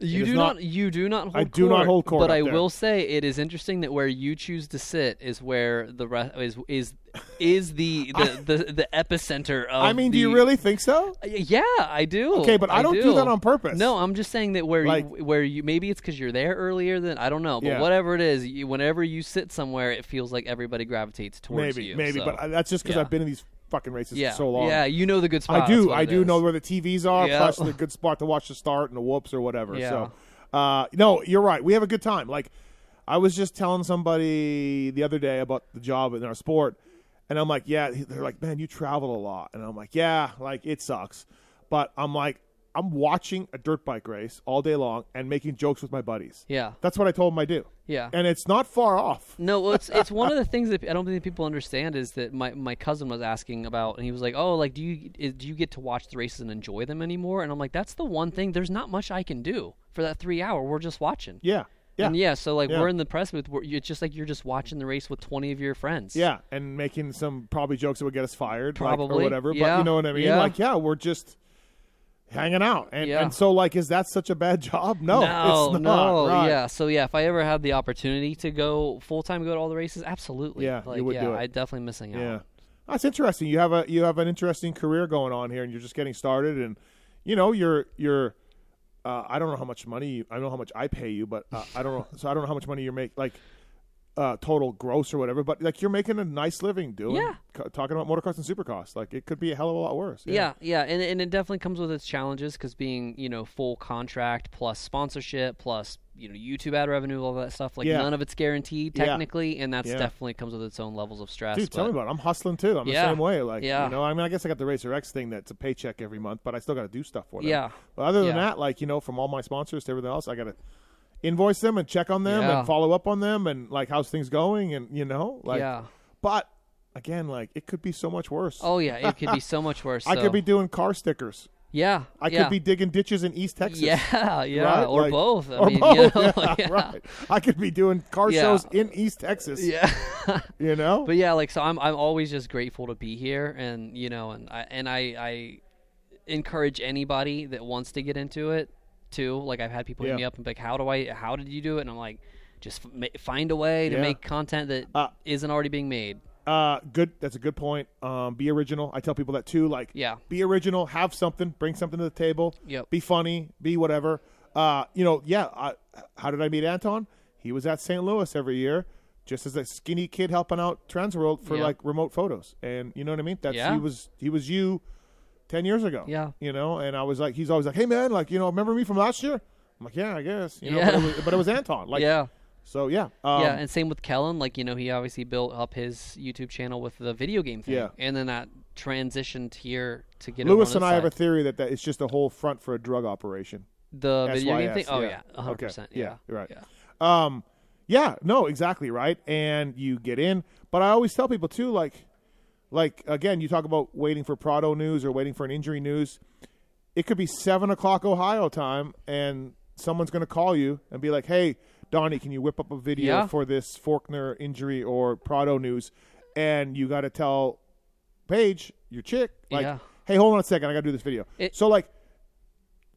You do not- not, You do not hold. I do not hold court But I there. will say it is interesting that where you choose to sit is where the re- is is is the the, the, the epicenter of. I mean, do you really think so? Uh, yeah, I do. Okay, but I don't do that on purpose. No, I'm just saying that where Like- you where you maybe it's because you're there earlier than I don't know, but Yeah. whatever it is, you, whenever you sit somewhere, it feels like everybody gravitates towards maybe, you. maybe, so, but I, that's just because yeah. I've been in these fucking races yeah, for so long. yeah, you know the good spot. I do. I do know where the TVs are, Yeah. plus the <laughs> good spot to watch the start and the whoops or whatever. Yeah. So, uh, no, you're right. We have a good time. Like, I was just telling somebody the other day about the job in our sport, and I'm like, yeah. They're like, man, you travel a lot, and I'm like, yeah, like it sucks, but I'm like, I'm watching a dirt bike race all day long and making jokes with my buddies. Yeah. That's what I told them I do. Yeah. And it's not far off. No, well, it's it's one of the <laughs> things that I don't think people understand is that my, my cousin was asking about, and he was like, "Oh, like do you is, do you get to watch the races and enjoy them anymore?" And I'm like, "That's the one thing. There's not much I can do for that three hour. We're just watching." Yeah. Yeah. And yeah, so like Yeah. we're in the press booth. We're, it's just like you're just watching the race with 20 of your friends. Yeah, and making some probably jokes that would get us fired, like, Probably. or whatever. But Yeah. you know what I mean? Yeah. Like, yeah, we're just hanging out, and Yeah. and so like, is that such a bad <laughs> job? No, No, it's not. no, right. yeah. So yeah, if I ever had the opportunity to go full time, go to all the races, absolutely. Yeah, you would yeah, do it. I definitely missing out. Yeah, that's interesting. You have a you have an interesting career going on here, and you're just getting started, and you know you're you're. Uh, I don't know how much money you, I know how much I pay you, but uh, I don't know. So I don't know how much money you're making. like uh, total gross or whatever. But like you're making a nice living doing Yeah. co- talking about motocross and supercross. Like it could be a hell of a lot worse. Yeah, yeah, and and it definitely comes with its challenges because being you know full contract plus sponsorship plus you know YouTube ad revenue, all that stuff. Like Yeah. none of it's guaranteed Yeah. technically, and that's Yeah. definitely comes with its own levels of stress. Dude, tell me about it. I'm hustling too. I'm Yeah. the same way. Like, Yeah. you know, I mean, I guess I got the Racer X thing that's a paycheck every month, but I still got to do stuff for them. Yeah. But other than Yeah. that, like, you know, from all my sponsors to everything else, I got to invoice them and check on them Yeah. and follow up on them and, like, how's things going and, you know, like, yeah. but again, like, it could be so much worse. Oh yeah, it could be so much worse. <laughs> I so- could be doing car stickers. Yeah. I yeah. could be digging ditches in East Texas. Yeah, <laughs> yeah, right? or Like- both. I or mean, both. you know, <laughs> yeah, yeah. right. I could be doing car shows in East Texas. Yeah. You know? But yeah, like so, I'm I'm always just grateful to be here, and you know, and I and I I encourage anybody that wants to get into it too. Like I've had people Yeah. hit me up and be like, "How do I? How did you do it?" And I'm like, "Just find a way to Yeah. make content that Uh, not already being made." Uh, good. That's a good point. Um, be original. I tell people that too. Like, Yeah. be original. Have something. Bring something to the table. Yep. Be funny. Be whatever. Uh, you know, yeah. I, how did I meet Anton? He was at St. Louis every year, just as a skinny kid helping out Transworld for Yeah. like remote photos, and you know what I mean. That's Yeah. he was he was you ten years ago. Yeah. You know, and I was like, he's always like, hey man, like you know, remember me from last year? I'm like, yeah, I guess. You know, Yeah. but, it was, but it was Anton. Like, yeah, So yeah. Um, yeah, and same with Kellen. Like you know, he obviously built up his YouTube channel with the video game thing, Yeah. and then that transitioned here to get Lewis and I have a theory that, that it's just a whole front for a drug operation. the video game SYS, thing. Oh yeah. yeah, hundred Okay. Yeah, Yeah, right. Yeah. Um, yeah, no, exactly right. And you get in, but I always tell people too, like, like again, you talk about waiting for Prado news or waiting for an injury news. It could be seven o'clock Ohio time, and someone's going to call you and be like, "Hey, Donnie, can you whip up a video Yeah. for this Forkner injury or Prado news?" And you got to tell Paige, your chick, like, Yeah. "Hey, hold on a second, I got to do this video." It- so, like,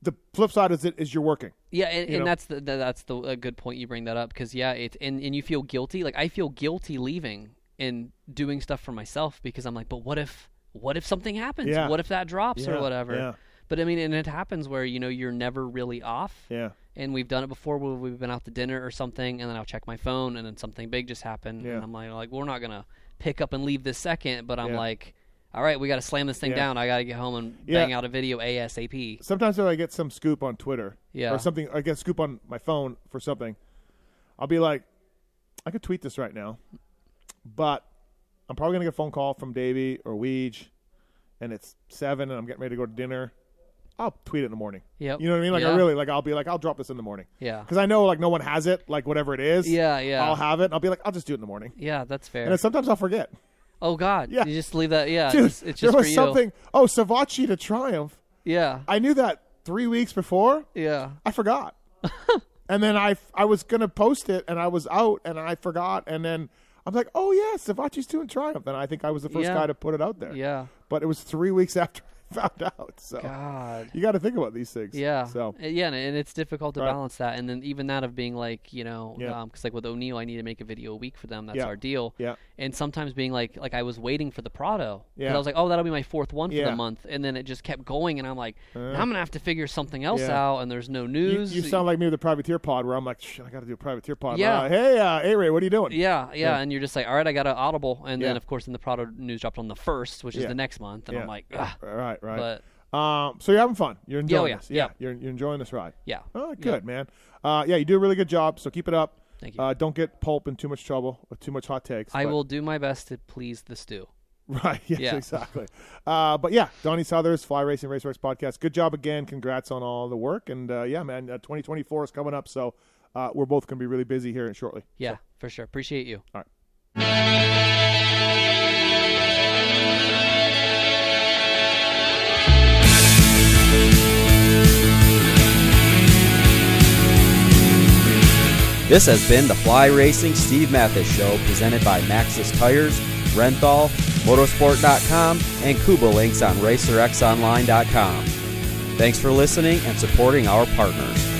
the flip side is it is you're working. Yeah, and, You and that's the, the that's the a good point you bring that up because yeah, it and and you feel guilty. Like I feel guilty leaving and doing stuff for myself because I'm like, but what if what if something happens? Yeah. What if that drops Yeah, or whatever? yeah. But I mean, and it happens where you know you're never really off. Yeah. And we've done it before where we've been out to dinner or something, and then I'll check my phone, and then something big just happened, Yeah. and I'm like, like we're not gonna pick up and leave this second, but I'm like, all right, we got to slam this thing down. I got to get home and bang out a video asap. sometimes if I get some scoop on Twitter Yeah. or something, I get a scoop on my phone for something, I'll be like, I could tweet this right now, but I'm probably gonna get a phone call from Davey or Weege, and it's seven, and I'm getting ready to go to dinner. I'll tweet it in the morning. Yep. You know what I mean? Like I really like. I'll be like, I'll drop this in the morning Yeah. because I know like no one has it, like whatever it is. Yeah, yeah. I'll have it. And I'll be like, I'll just do it in the morning, Yeah, that's fair. and sometimes I'll forget. Oh God! Yeah. You just leave that. Yeah, Dude, it's, it's there was for you. something. Oh, Savatgy to Triumph. Yeah, I knew that three weeks before. yeah, I forgot. <laughs> and then I I was gonna post it, and I was out, and I forgot, and then I'm like, oh yeah, Savatgy's doing Triumph, and I think I was the first Yeah. guy to put it out there. yeah. But it was three weeks <laughs> after <laughs> found out. So God. you got to think about these things. Yeah. So Uh, yeah, and, it's difficult to Right. balance that, and then even that of being like, you know, Yeah. because like with O'Neill, I need to make a video a week for them. That's Yeah. our deal. Yeah. And sometimes being like, like I was waiting for the Prado. Yeah. I was like, oh, that'll be my fourth one for Yeah. the month, and then it just kept going, and I'm like, Uh. I'm gonna have to figure something else out, and there's no news. you sound like me with the privateer pod, where I'm like, I got to do a privateer pod. Yeah. Uh, hey, uh, hey Ray, what are you doing? Yeah, yeah, and you're just like, all right, I got an audible, and then of course, then the Prado news dropped on the first, which is the next month, and. I'm like, Ugh. Right, right. but um, so you're having fun. You're enjoying oh, yeah, this. Yeah, yeah. You're, you're enjoying this ride. yeah, Oh, good, man. Uh, yeah, you do a really good job. So keep it up. Thank you. Uh, don't get pulp in too much trouble with too much hot takes. I but- will do my best to please the Stu. <laughs> Right. Yes, Yeah. exactly. Uh, but yeah, Donnie Southers, Fly Racing Raceworks podcast. Good job again. Congrats on all the work. And uh, yeah, man, uh, 2024 is coming up, so uh, we're both going to be really busy here shortly. Yeah, for sure. Appreciate you. All right. This has been the Fly Racing Steve Matthes Show presented by Maxxis Tires, Renthal, MotoSport.com, and Kouba Links on RacerXOnline.com. Thanks for listening and supporting our partners.